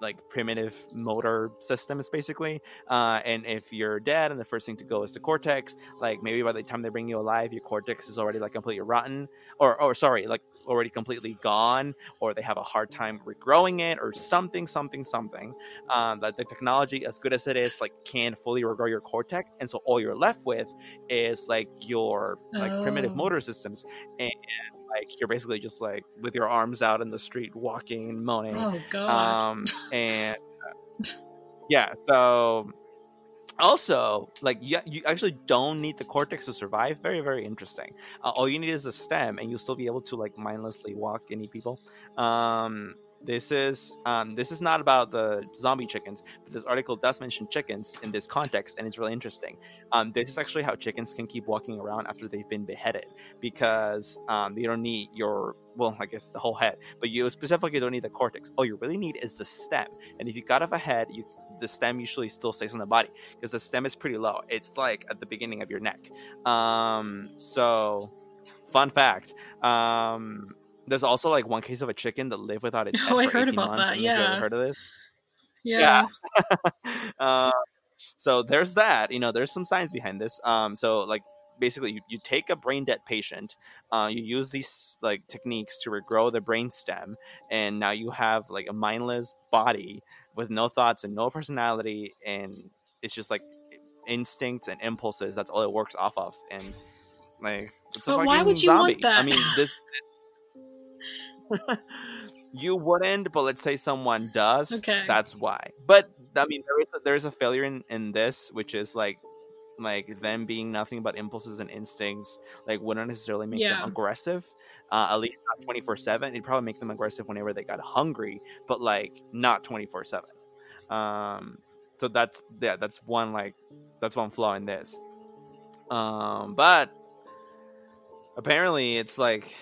A: like primitive motor systems basically. Uh and if you're dead and the first thing to go is the cortex like maybe by the time they bring you alive your cortex is already like completely rotten or or sorry like already completely gone or they have a hard time regrowing it or something something something um that the technology as good as it is like can't fully regrow your cortex and so all you're left with is like your like primitive
B: Oh.
A: motor systems and like you're basically just like with your arms out in the street walking and moaning
B: Oh god.
A: um and uh, yeah so also like you, you actually don't need the cortex to survive. Very very interesting. Uh, all you need is a stem and you'll still be able to like mindlessly walk and eat people. Um this is um this is not about the zombie chickens but this article does mention chickens in this context and it's really interesting. Um this is actually how chickens can keep walking around after they've been beheaded because um you don't need your well i guess the whole head but you specifically don't need the cortex. All you really need is the stem and if you cut off a head you the stem usually still stays on the body because the stem is pretty low it's like at the beginning of your neck um so fun fact um there's also like one case of a chicken that lived without its head
B: Oh, I heard
A: 18
B: about
A: months.
B: that,
A: I don't know if you ever
B: yeah.
A: heard of this
B: yeah.
A: uh, so there's that you know there's some science behind this um so like basically you, you take a brain dead patient uh, you use these like techniques to regrow the brain stem and now you have like a mindless body with no thoughts and no personality and it's just like instincts and impulses that's all it works off of and like it's
B: But why would you
A: zombie.
B: want that?
A: i mean this you wouldn't but let's say someone does
B: Okay.
A: that's why but i mean there is a, there is a failure in, in this which is like like them being nothing but impulses and instincts like wouldn't necessarily make
B: Yeah.
A: them aggressive uh, at least not 24 7 it'd probably make them aggressive whenever they got hungry but like not 24 7 um so that's yeah that's one like that's one flaw in this. Um but apparently it's like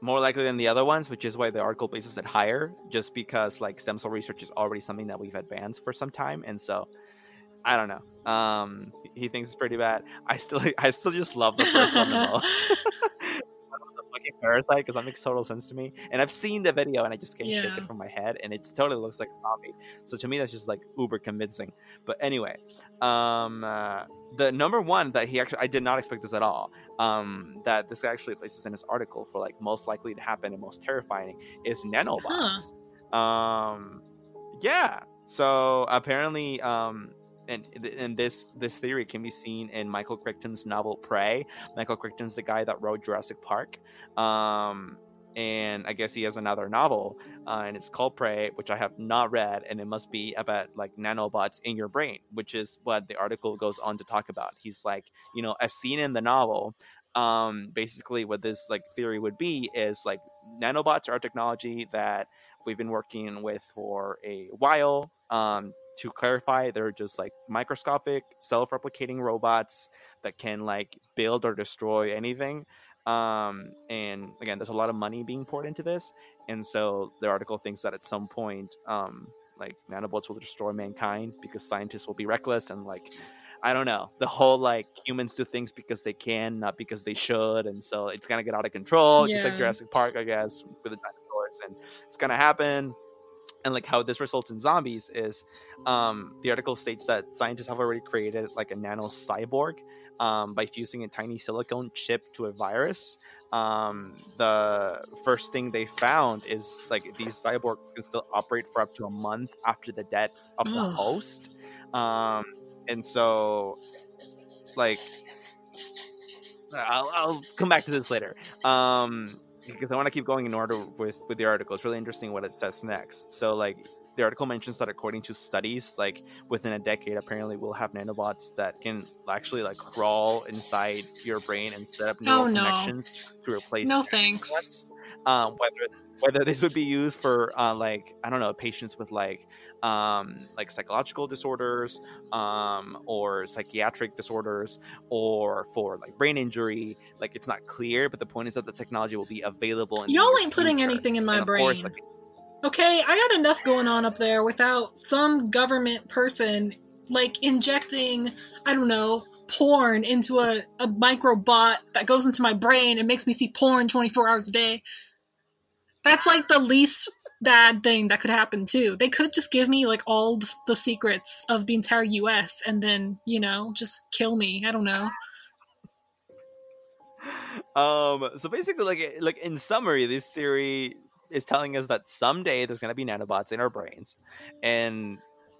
A: more likely than the other ones, which is why the article places it higher, just because like stem cell research is already something that we've advanced for some time, and so I don't know. Um, he thinks it's pretty bad. I still, I still just love the first one the most. The fucking parasite because that makes total sense to me, and I've seen the video and I just can't shake it from my head, and it totally looks like a zombie. So to me, that's just like uber convincing. But anyway, um, uh, the number one that he actually, I did not expect this at all um, that this guy actually places in his article for like most likely to happen and most terrifying is nanobots. Um, yeah. So apparently, um, and and this this theory can be seen in Michael Crichton's novel Prey. Michael Crichton's the guy that wrote Jurassic Park. Um, and I guess he has another novel, uh, and it's called Prey, which I have not read, and it must be about like nanobots in your brain, which is what the article goes on to talk about. He's like, you know, as seen in the novel, um, basically what this like theory would be is like nanobots are technology that we've been working with for a while. Um, to clarify, they're just like microscopic, self-replicating robots that can like build or destroy anything. Um, and again, there's a lot of money being poured into this, and so the article thinks that at some point, um, like nanobots will destroy mankind because scientists will be reckless and like I don't know the whole like humans do things because they can, not because they should, and so it's gonna get out of control, just like
B: Yeah.
A: Jurassic Park, I guess, with the dinosaurs, and it's gonna happen. And like how this results in zombies is, um, the article states that scientists have already created like a nano cyborg um, by fusing a tiny silicone chip to a virus. Um, the first thing they found is like these cyborgs can still operate for up to a month after the death of the
B: Ugh.
A: host. Um, and so, like, I'll, I'll come back to this later. Because I want to keep going in order with with the article. It's really interesting what it says next. So, like, the article mentions that according to studies, like within a decade, apparently we'll have nanobots that can actually like crawl inside your brain and set up neural
B: Oh, no.
A: connections to replace
B: No thanks.
A: Um, whether whether this would be used for uh, like I don't know patients with like um, like psychological disorders um, or psychiatric disorders or for like brain injury, like it's not clear. But the point is that the technology will be available. In
B: Y'all ain't putting
A: future.
B: anything in my
A: And
B: brain.
A: course, like,
B: Okay, I got enough going on up there without some government person like injecting, I don't know, porn into a, a microbot that goes into my brain and makes me see porn 24 hours a day. That's like the least bad thing that could happen too. They could just give me like all the, secrets of the entire US and then, you know, just kill me. I don't know.
A: um so basically like like in summary this theory is telling us that someday there's going to be nanobots in our brains and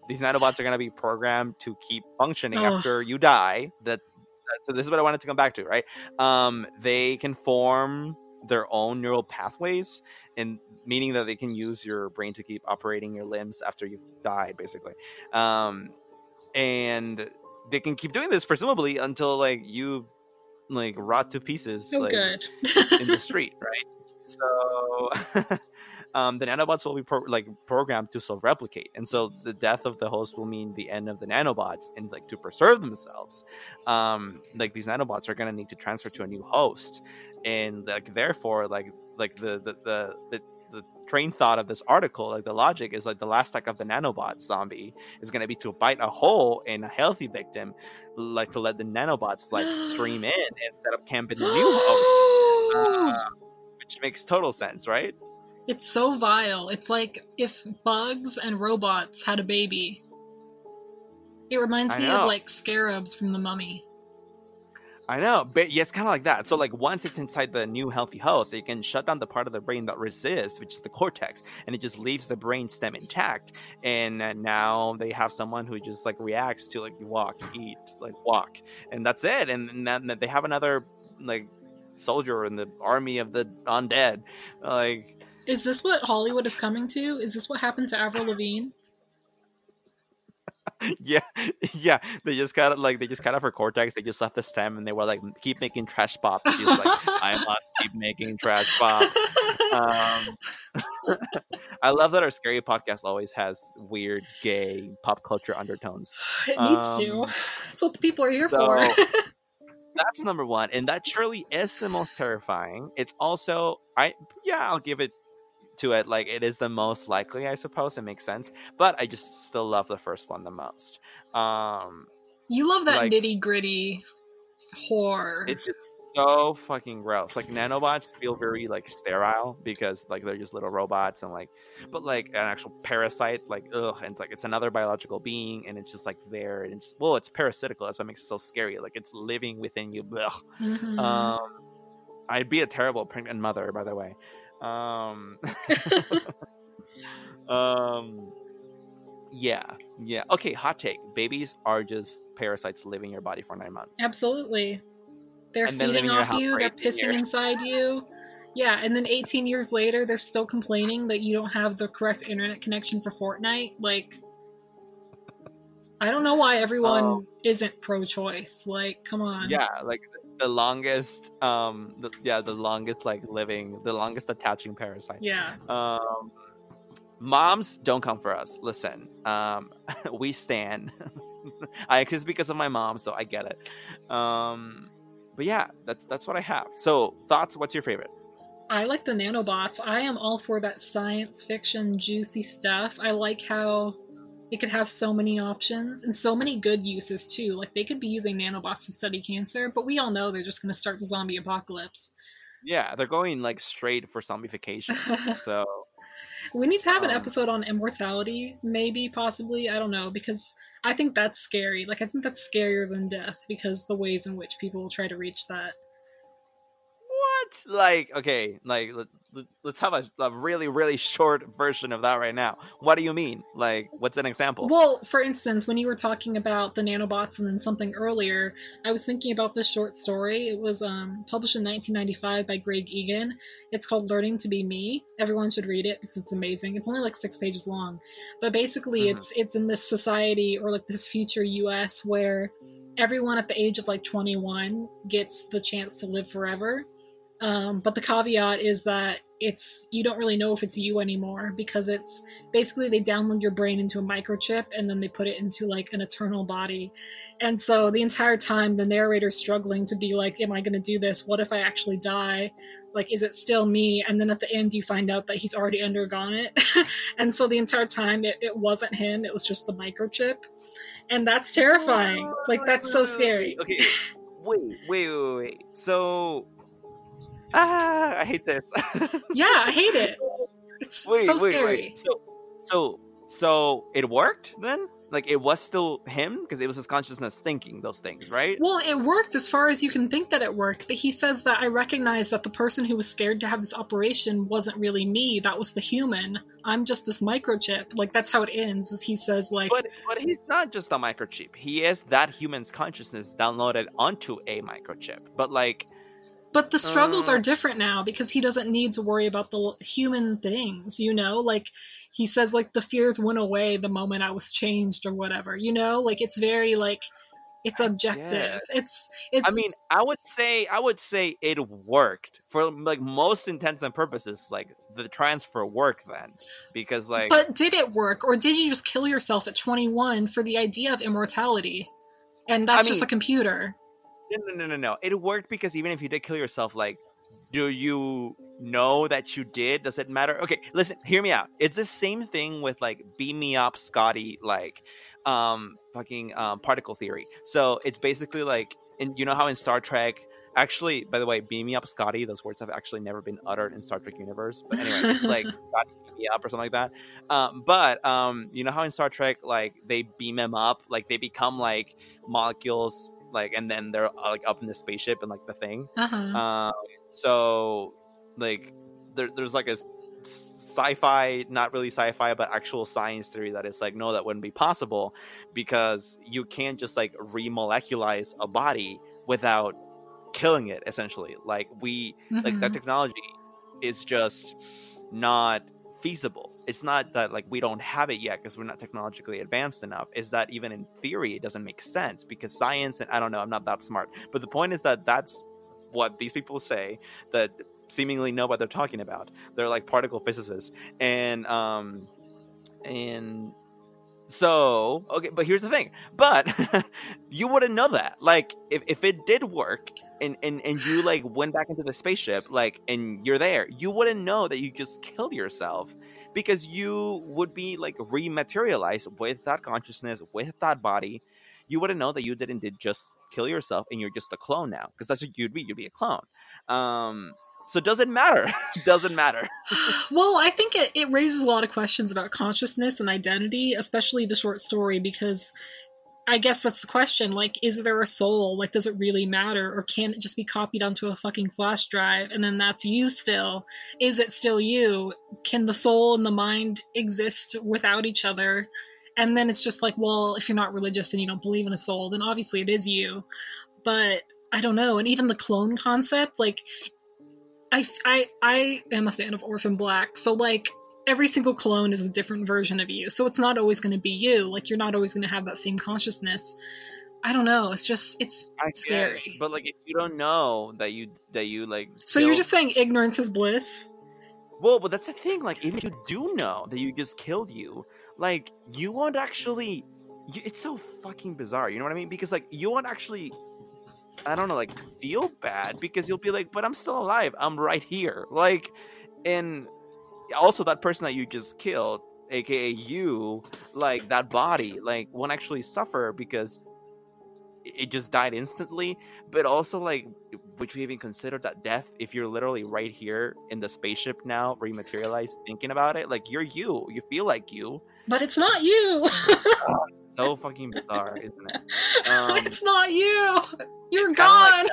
A: these nanobots are going to be programmed to keep functioning
B: Ugh.
A: after you die that, that so this is what i wanted to come back to right um they can form their own neural pathways and meaning that they can use your brain to keep operating your limbs after you die basically um and they can keep doing this presumably until like you like rot to pieces
B: Oh,
A: like, in the street, right? So um, the nanobots will be pro- like programmed to self-replicate, and so the death of the host will mean the end of the nanobots. And like to preserve themselves, um, like these nanobots are going to need to transfer to a new host, and like therefore, like like the the the, the the train thought of this article, like the logic is like the last attack of the nanobot zombie is going to be to bite a hole in a healthy victim, like to let the nanobots like stream in and set up camp in the new host uh, which makes total sense, right?
B: It's so vile. It's like if bugs and robots had a baby. It reminds
A: I
B: me
A: know.
B: of like scarabs from the mummy.
A: I know, but yeah, it's kind of like that. So, like, once it's inside the new healthy host, it can shut down the part of the brain that resists, which is the cortex, and it just leaves the brain stem intact. And uh, now they have someone who just like reacts to like you walk, eat, like walk, and that's it. And, and then they have another like soldier in the army of the undead. Like,
B: Is this what Hollywood is coming to? Is this what happened to Avril Lavigne?
A: yeah, yeah. They just got like they just cut off her cortex. They just left the stem, and they were like, keep making trash pop. She's like, I must keep making trash pop. Um, I love that our scary podcast always has weird gay pop culture undertones.
B: it needs to.
A: um,
B: That's what the people are here
A: so-
B: for.
A: That's number one, and that surely is the most terrifying. It's also, I yeah, I'll give it to it. Like it is the most likely, I suppose. It makes sense, but I just still love the first one the most. Um,
B: you love that
A: like-
B: nitty gritty horror.
A: it's just so fucking gross. Like nanobots feel very like sterile because like they're just little robots and like, but like an actual parasite, like ugh, and it's like it's another biological being and it's just like there and it's well, it's parasitical. That's what makes it so scary. Like it's living within you. Ugh.
B: Mhm.
A: Um, I'd be a terrible pregnant mother, by the way. Um, um, yeah, yeah. Okay, hot take: babies are just parasites living in your body for nine months.
B: Absolutely. They're
A: And
B: feeding
A: living in your
B: off you, they're pissing
A: years.
B: inside you. Yeah, and then 18 years later, they're still complaining that you don't have the correct internet connection for Fortnite. Like, I don't know why everyone
A: Oh.
B: isn't pro choice. Like, come on.
A: yeah like the longest um the, yeah the longest like living the longest attaching parasite
B: Yeah.
A: um moms don't come for us. Listen, um, we stand. I it's because of my mom, so I get it. Um, but yeah, that's that's what I have. So thoughts? What's your favorite?
B: I like the nanobots. I am all for that science fiction juicy stuff. I like how it could have so many options and so many good uses too. Like they could be using nanobots to study cancer, but we all know they're just going to start the zombie apocalypse.
A: Yeah, they're going like straight for zombification. so
B: we need to have an
A: Um,
B: episode on immortality, maybe, possibly. I don't know, because I think that's scary. Like, I think that's scarier than death because the ways in which people will try to reach that.
A: what? Like okay, like let's have a, a really really short version of that right now. What do you mean? Like what's an example?
B: Well, for instance, when you were talking about the nanobots and then something earlier, I was thinking about this short story. It was um, published in 1995 by Greg Egan. It's called Learning to Be Me. Everyone should read it because it's amazing. It's only like six pages long, but basically,
A: Mhm.
B: it's it's in this society or like this future U.S. where everyone at the age of like 21 gets the chance to live forever. Um, but the caveat is that it's you don't really know if it's you anymore because it's basically they download your brain into a microchip and then they put it into like an eternal body. And so the entire time the narrator's struggling to be like am i going to do this? What if i actually die? Like is it still me? And then at the end you find out that he's already undergone it. And so the entire time it, it wasn't him it was just the microchip. And that's terrifying. Like that's so scary.
A: Okay, wait, wait, wait, wait. So, ah, I hate this.
B: yeah i hate it it's
A: wait,
B: so
A: wait,
B: scary
A: wait. So, so, so it worked then? Like it was still him because it was his consciousness thinking those things, right?
B: Well, it worked as far as you can think that it worked, but he says that I recognize that the person who was scared to have this operation wasn't really me. That was the human. I'm just this microchip. Like that's how it ends. Is he says like,
A: But but he's not just a microchip. He is that human's consciousness downloaded onto a microchip. But like,
B: but the struggles
A: Uh.
B: are different now because he doesn't need to worry about the human things. You know, like he says like the fears went away the moment I was changed or whatever. You know, like it's very like it's objective. It's it's.
A: I mean, I would say I would say it worked for like most intents and purposes. Like the transfer worked then because like
B: But did it work, or did you just kill yourself at 21 for the idea of immortality? And that's
A: I
B: just a computer.
A: No no no no no. It worked because even if you did kill yourself, like, do you know that you did? Does it matter? Okay, listen, hear me out. It's the same thing with like beam me up, Scotty, like um fucking um particle theory. So it's basically like and you know how in Star Trek actually by the way, beam me up, Scotty, those words have actually never been uttered in Star Trek universe. But anyway, it's like Scotty beam me up or something like that. Um but um you know how in Star Trek like they beam him up, like they become like molecules like and then they're uh, like up in the spaceship and like the thing
B: Uh-huh.
A: um so like there, there's like a sci-fi not really sci-fi but actual science theory that it's like no that wouldn't be possible because you can't just like remoleculize a body without killing it essentially like we like that
B: Mhm.
A: technology is just not feasible it's not that like we don't have it yet because we're not technologically advanced enough is that even in theory it doesn't make sense because science and i don't know i'm not that smart but the point is that that's what these people say that seemingly know what they're talking about. They're like particle physicists. And um and so okay but here's the thing but you wouldn't know that. Like if, if it did work and, and and you like went back into the spaceship like and you're there you wouldn't know that you just killed yourself because you would be like rematerialized with that consciousness with that body. You wouldn't know that you didn't did just kill yourself and you're just a clone now because that's what you'd be you'd be a clone. Um so does it matter. Doesn't matter.
B: Well, I think it, it raises a lot of questions about consciousness and identity, especially the short story, because I guess that's the question. Like, is there a soul? Like, does it really matter? Or can it just be copied onto a fucking flash drive and then that's you still? Is it still you? Can the soul and the mind exist without each other? And then it's just like, well, if you're not religious and you don't believe in a soul, then obviously it is you. But I don't know. And even the clone concept, like, I, I, I am a fan of Orphan Black. So, like, every single clone is a different version of you. So it's not always going to be you. Like, you're not always going to have that same consciousness. I don't know. It's just, it's
A: I
B: scary.
A: guess, but like if you don't know that you that you like
B: So you're just saying ignorance is bliss?
A: Well, but that's the thing. Like, even if you do know that you just killed you, like, you won't actually. You, it's so fucking bizarre. You know what I mean? Because like, you won't actually. I don't know, like, feel bad because you'll be like, but I'm still alive. I'm right here. Like, and also that person that you just killed, aka you, like that body, like, won't actually suffer because it just died instantly. But also like would you even consider that death if you're literally right here in the spaceship now rematerialized thinking about it? Like you're you. You feel like you.
B: But it's not you.
A: So fucking bizarre isn't it?
B: Um, it's not you. You're gone.
A: like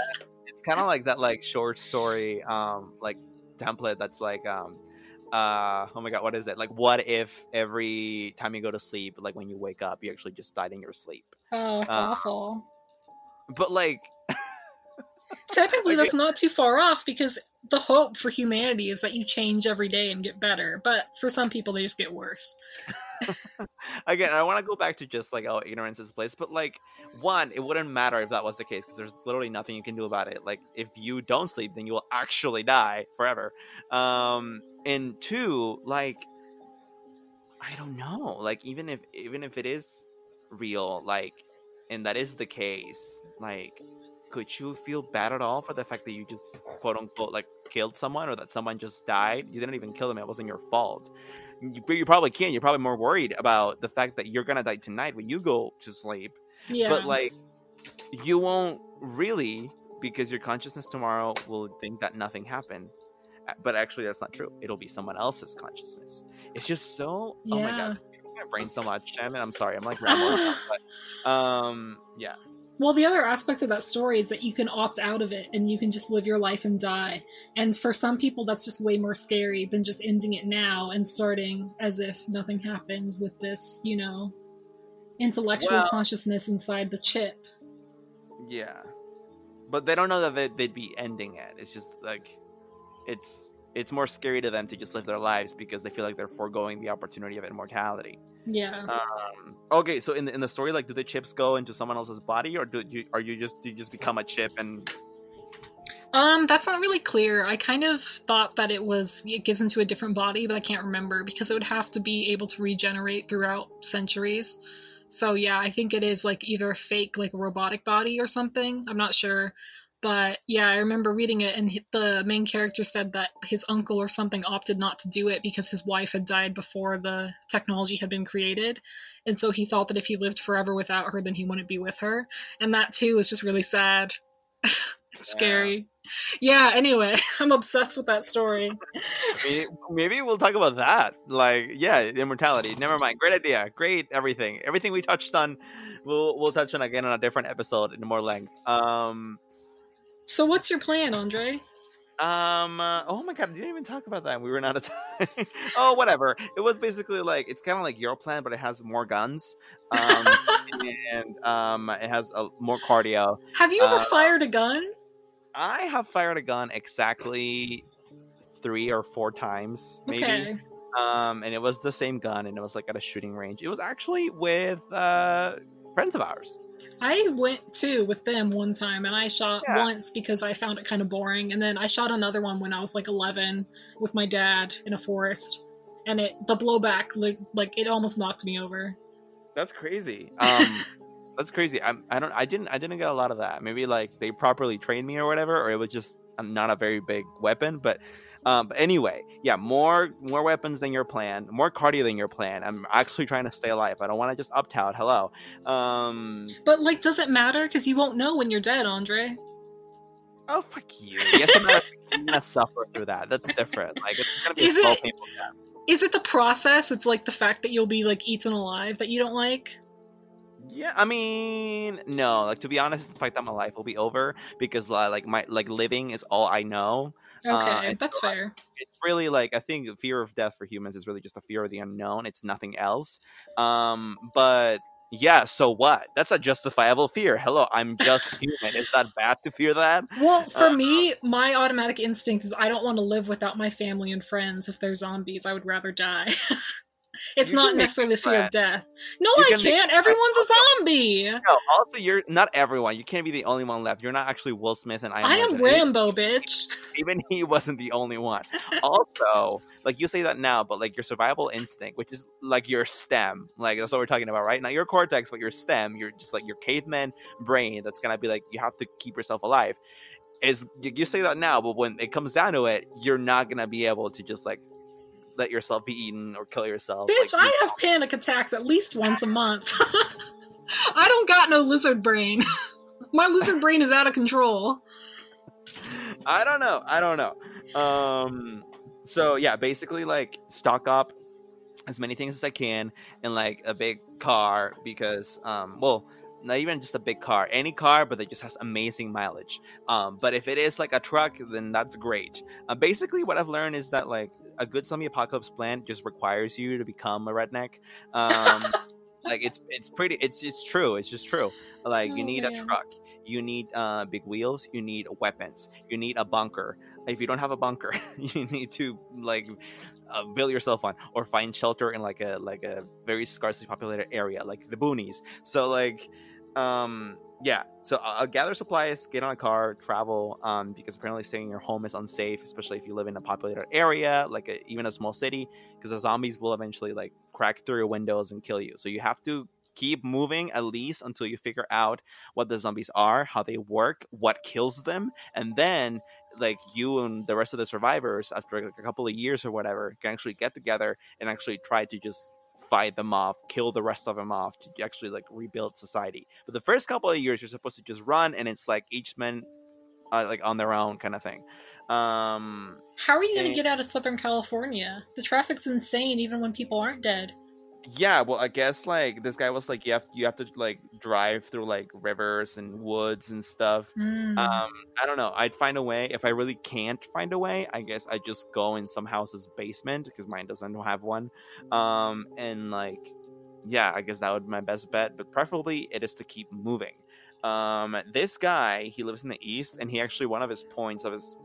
A: it's kind of like that like short story um like template that's like um uh oh my god what is it? Like what if every time you go to sleep like when you wake up you actually just died in your sleep?
B: Oh it's uh, awful.
A: but like
B: technically that's not too far off because the hope for humanity is that you change every day and get better but for some people they just get worse.
A: Again i want to go back to just like oh ignorance is place but like one it wouldn't matter if that was the case because there's literally nothing you can do about it. Like if you don't sleep then you will actually die forever. Um and two like i don't know like even if even if it is real like and that is the case like could you feel bad at all for the fact that you just quote unquote like killed someone or that someone just died? You didn't even kill them it wasn't your fault. You, you probably can't you're probably more worried about the fact that you're gonna die tonight when you go to sleep.
B: Yeah.
A: but like you won't really because your consciousness tomorrow will think that nothing happened but actually that's not true it'll be someone else's consciousness it's just so
B: yeah.
A: oh my god my brain so much I mean, i'm sorry i'm like rambling but um yeah
B: well, the other aspect of that story is that you can opt out of it and you can just live your life and die. And for some people, that's just way more scary than just ending it now and starting as if nothing happened with this, you know, intellectual well, consciousness inside the chip.
A: Yeah. But they don't know that they'd, they'd be ending it. It's just like, it's it's more scary to them to just live their lives because they feel like they're foregoing the opportunity of immortality.
B: Yeah.
A: Um, okay, so in the, in the story, like, do the chips go into someone else's body, or do you are you just do you just become a chip and?
B: Um, that's not really clear. I kind of thought that it was it gets into a different body, but I can't remember because it would have to be able to regenerate throughout centuries. So yeah, I think it is like either a fake, like a robotic body or something. I'm not sure. But yeah, I remember reading it, and the main character said that his uncle or something opted not to do it because his wife had died before the technology had been created. And so he thought that if he lived forever without her, then he wouldn't be with her. And that too is just really sad. Scary. Yeah, anyway, I'm obsessed with that story.
A: maybe, maybe we'll talk about that. Like, yeah, immortality. Never mind. Great idea. Great everything. Everything we touched on, we'll we'll touch on again on a different episode in more length. Um
B: so what's your plan, Andre?
A: Um. Uh, oh my god, I didn't even talk about that. We ran out of time. oh, whatever. It was basically like it's kind of like your plan, but it has more guns. Um, and um, it has a, more cardio.
B: Have you ever uh, fired a gun?
A: I have fired a gun exactly three or four times, maybe. Okay. Um, and it was the same gun, and it was like at a shooting range. It was actually with uh, friends of ours.
B: I went too with them one time and I shot yeah. once because I found it kind of boring and then I shot another one when I was like 11 with my dad in a forest and it the blowback like, like it almost knocked me over.
A: That's crazy. Um that's crazy. I'm, I don't I didn't I didn't get a lot of that. Maybe like they properly trained me or whatever or it was just not a very big weapon, but um, but anyway, yeah, more more weapons than your plan, more cardio than your plan. I'm actually trying to stay alive. I don't want to just up tout. Hello. Um,
B: but like, does it matter? Because you won't know when you're dead, Andre.
A: Oh fuck you! Yes, I'm gonna suffer through that. That's different. Like it's gonna be is a slow,
B: it, painful death. Is it the process? It's like the fact that you'll be like eaten alive that you don't like.
A: Yeah, I mean, no. Like to be honest, the fact that my life will be over because like my like living is all I know.
B: Okay, uh, that's so, fair.
A: It's really like I think fear of death for humans is really just a fear of the unknown. It's nothing else. Um, but yeah, so what? That's a justifiable fear. Hello, I'm just human. is that bad to fear that?
B: Well, for uh, me, my automatic instinct is I don't want to live without my family and friends if they're zombies. I would rather die. It's
A: You
B: not necessarily the fear of death. No,
A: You
B: I
A: can
B: can't. Everyone's a zombie.
A: No, also you're not everyone. You can't be the only one left. You're not actually Will Smith and I am,
B: I am. Rambo, bitch.
A: Even he wasn't the only one. Also, like you say that now, but like your survival instinct, which is like your stem, like that's what we're talking about, right? Not your cortex, but your stem. You're just like your caveman brain. That's gonna be like you have to keep yourself alive. Is you, you say that now, but when it comes down to it, you're not gonna be able to just like let yourself be eaten or kill yourself.
B: Bitch,
A: like,
B: I have panic attacks at least once a month. I don't got no lizard brain. My lizard brain is out of control.
A: I don't know. I don't know. Um so yeah, basically like stock up as many things as I can in like a big car because um well not even just a big car any car but that just has amazing mileage um but if it is like a truck then that's great uh, basically what i've learned is that like a good zombie apocalypse plan just requires you to become a redneck. Um like it's it's pretty it's it's true it's just true. Like you
B: Oh,
A: need a truck you need uh big wheels you need weapons you need a bunker. If you don't have a bunker you need to like uh, build yourself one or find shelter in like a like a very scarcely populated area like the boonies. So like um yeah so I'll, I'll gather supplies get on a car travel um because apparently staying in your home is unsafe especially if you live in a populated area like a, even a small city because the zombies will eventually like crack through your windows and kill you. So you have to keep moving at least until you figure out what the zombies are how they work what kills them and then like you and the rest of the survivors after like a couple of years or whatever can actually get together and actually try to just fight them off kill the rest of them off to actually like rebuild society but the first couple of years you're supposed to just run and it's like each man uh, like on their own kind of thing um
B: How are you going to
A: And-
B: get out of Southern California? The traffic's insane even when people aren't dead.
A: Yeah well i guess like this guy was like you have you have to like drive through like rivers and woods and stuff.
B: Hmm.
A: um i don't know i'd find a way if i really can't find a way i guess i just go in some house's basement because mine doesn't have one. Um and like yeah i guess that would be my best bet but preferably it is to keep moving. Um this guy he lives in the east and he actually one of his points of his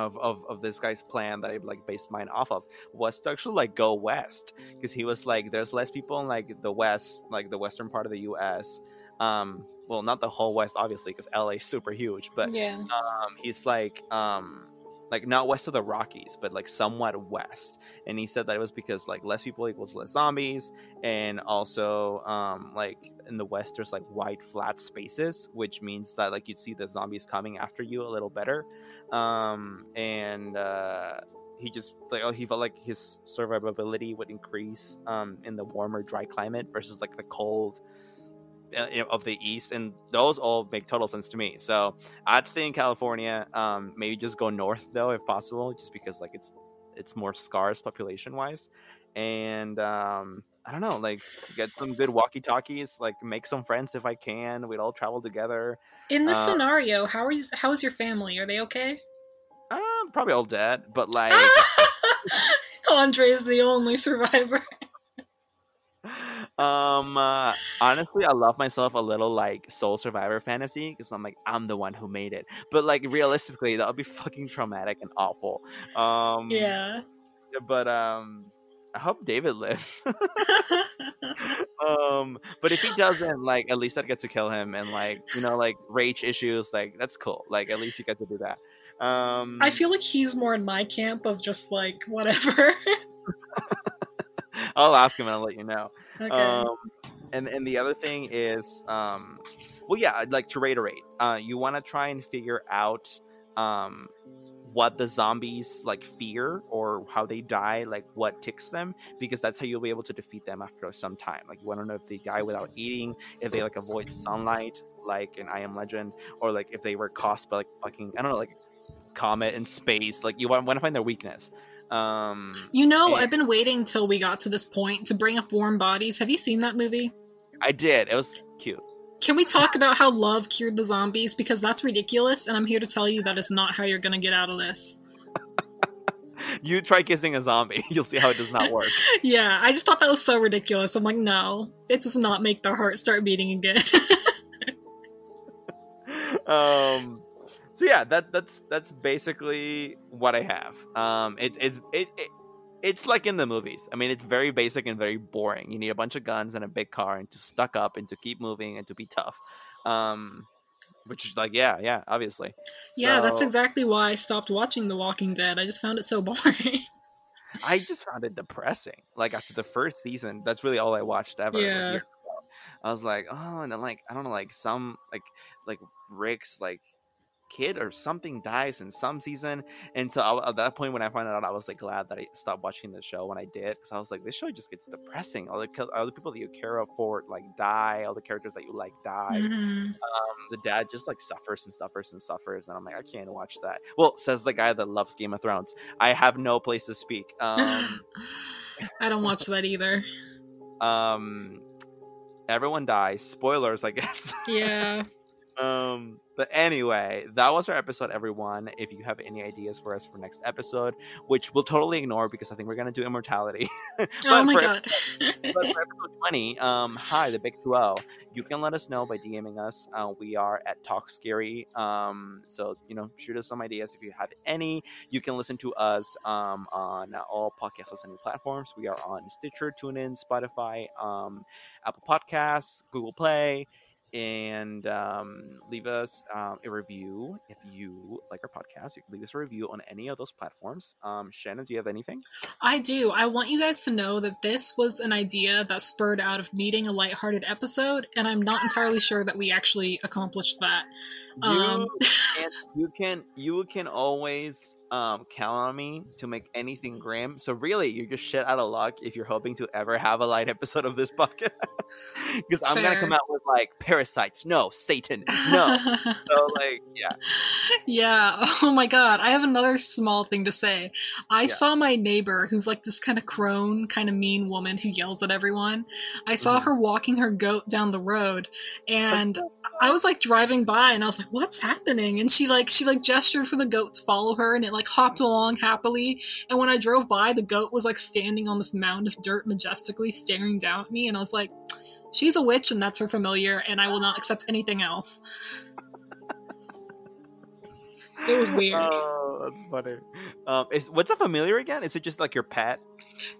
A: of, of, of this guy's plan that I like based mine off of was to actually like go west because he was like there's less people in like the west like the western part of the US um well not the whole west obviously because LA is super huge but
B: yeah.
A: um he's like um like not west of the Rockies but like somewhat west. And he said that it was because like less people equals less zombies and also um like in the west there's like wide flat spaces which means that like you'd see the zombies coming after you a little better. Um and uh he just like oh he felt like his survivability would increase um in the warmer dry climate versus like the cold of the east and those all make total sense to me so i'd stay in california um maybe just go north though if possible just because like it's it's more scarce population wise and um i don't know like get some good walkie talkies like make some friends if i can we'd all travel together
B: In this
A: uh,
B: scenario, how are you? How is your family? Are they okay?
A: um probably all dead but like
B: Andre is the only survivor.
A: Um uh, honestly i love myself a little like soul survivor fantasy because i'm like i'm the one who made it. But like realistically that would be fucking traumatic and awful. Um
B: Yeah.
A: but um i hope david lives. Um but if he doesn't like at least i'd get to kill him and like you know like rage issues like that's cool. Like at least you get to do that. Um
B: I feel like he's more in my camp of just like whatever.
A: i'll ask him and i'll let you know
B: okay.
A: Um, and and the other thing is, um, well, yeah, like to reiterate. Uh, you want to try and figure out um, what the zombies like fear or how they die, like what ticks them, because that's how you'll be able to defeat them after some time. Like you want to know if they die without eating, if they like avoid sunlight, like in I Am Legend, or like if they were caused by like fucking I don't know, like comet in space. Like you want, want to find their weakness. Um,
B: you know, I've been waiting till we got to this point to bring up Warm Bodies. Have you seen that movie?
A: I did. It was cute.
B: Can we talk about how love cured the zombies? Because that's ridiculous, and I'm here to tell you that is not how you're gonna get out of this.
A: you try kissing a zombie you'll see how it does not work
B: Yeah, I just thought that was so ridiculous. I'm like, no, it does not make their heart start beating again.
A: um so yeah that that's that's basically what i have um it, it's it, it it's like in the movies. I mean, it's very basic and very boring. You need a bunch of guns and a big car and to stuck up and to keep moving and to be tough. Um, which is like, yeah, yeah, obviously.
B: Yeah, that's exactly why I stopped watching The Walking Dead. I just found it so boring.
A: I just found it depressing. Like after the first season, that's really all I watched ever.
B: Yeah.
A: I was like, oh, and then like I don't know, like some like like Rick's like kid or something dies in some season, and so I, at that point when I found out, I was like glad that I stopped watching the show when I did, because I was like, this show just gets depressing. All the all the people that you care for like die, all the characters that you like die.
B: Mhm.
A: Um, the dad just like suffers and suffers and suffers, and I'm like, I can't watch that. Well, says the guy that loves Game of Thrones. I have no place to speak. Um.
B: I don't watch that either.
A: um everyone dies spoilers i guess
B: Yeah.
A: um but anyway that was our episode everyone if you have any ideas for us for next episode which we'll totally ignore because i think we're gonna do immortality.
B: Oh my god.
A: but for episode 20 um hi the big 2 you can let us know by dming us. Uh, we are at talk scary. Um so you know shoot us some ideas if you have any. You can listen to us um on all podcast listening platforms. We are on stitcher tunein spotify um apple podcasts google play and um, leave us um, a review if you like our podcast. You can leave us a review on any of those platforms. Um, Shannon, do you have anything?
B: I do. I want you guys to know that this was an idea that spurred out of needing a lighthearted episode, and I'm not entirely sure that we actually accomplished that. Um,
A: you, you can you can always um, count on me to make anything grim. So really, you're just shit out of luck if you're hoping to ever have a light episode of this podcast. Because I'm gonna come out with like parasites. No, Satan. No. so like, yeah.
B: yeah. Oh my god. I have another small thing to say. I
A: Yeah.
B: saw my neighbor, who's like this kind of crone, kind of mean woman who yells at everyone. I saw
A: Mhm.
B: her walking her goat down the road, and I was like driving by, and I was like, "What's happening?" And she like she like gestured for the goat to follow her, and it like hopped along happily. And when I drove by, the goat was like standing on this mound of dirt majestically, staring down at me, and I was like. She's a witch and that's her familiar, and I will not accept anything else. It was weird.
A: Oh, that's funny. Um, is what's a familiar again? Is it just like your pet?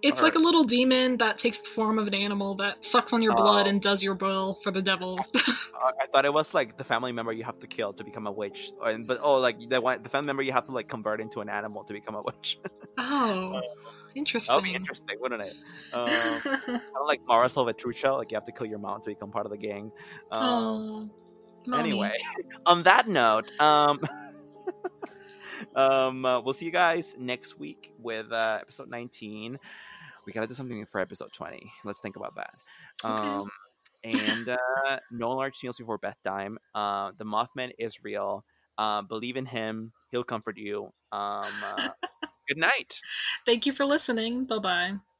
B: It's
A: Or-
B: like a little demon that takes the form of an animal that sucks on your blood
A: Oh.
B: and does your will for the devil.
A: Uh, I thought it was like the family member you have to kill to become a witch, and but oh, like the one the family member you have to like convert into an animal to become a witch.
B: oh,
A: that would be
B: interesting.
A: interesting, wouldn't it? Um, kind of like Mara Salvatrucha, like you have to kill your mom to become part of the gang. Um,
B: oh, mommy.
A: anyway, on that note, um, um, uh, we'll see you guys next week with uh, episode 19. We gotta do something for episode 20. Let's think about that.
B: Okay.
A: Um, and uh, no large meals before Beth bedtime. Uh, the Mothman is real. Uh, believe in him. He'll comfort you. Um, uh, good night.
B: Thank you for listening. Bye bye.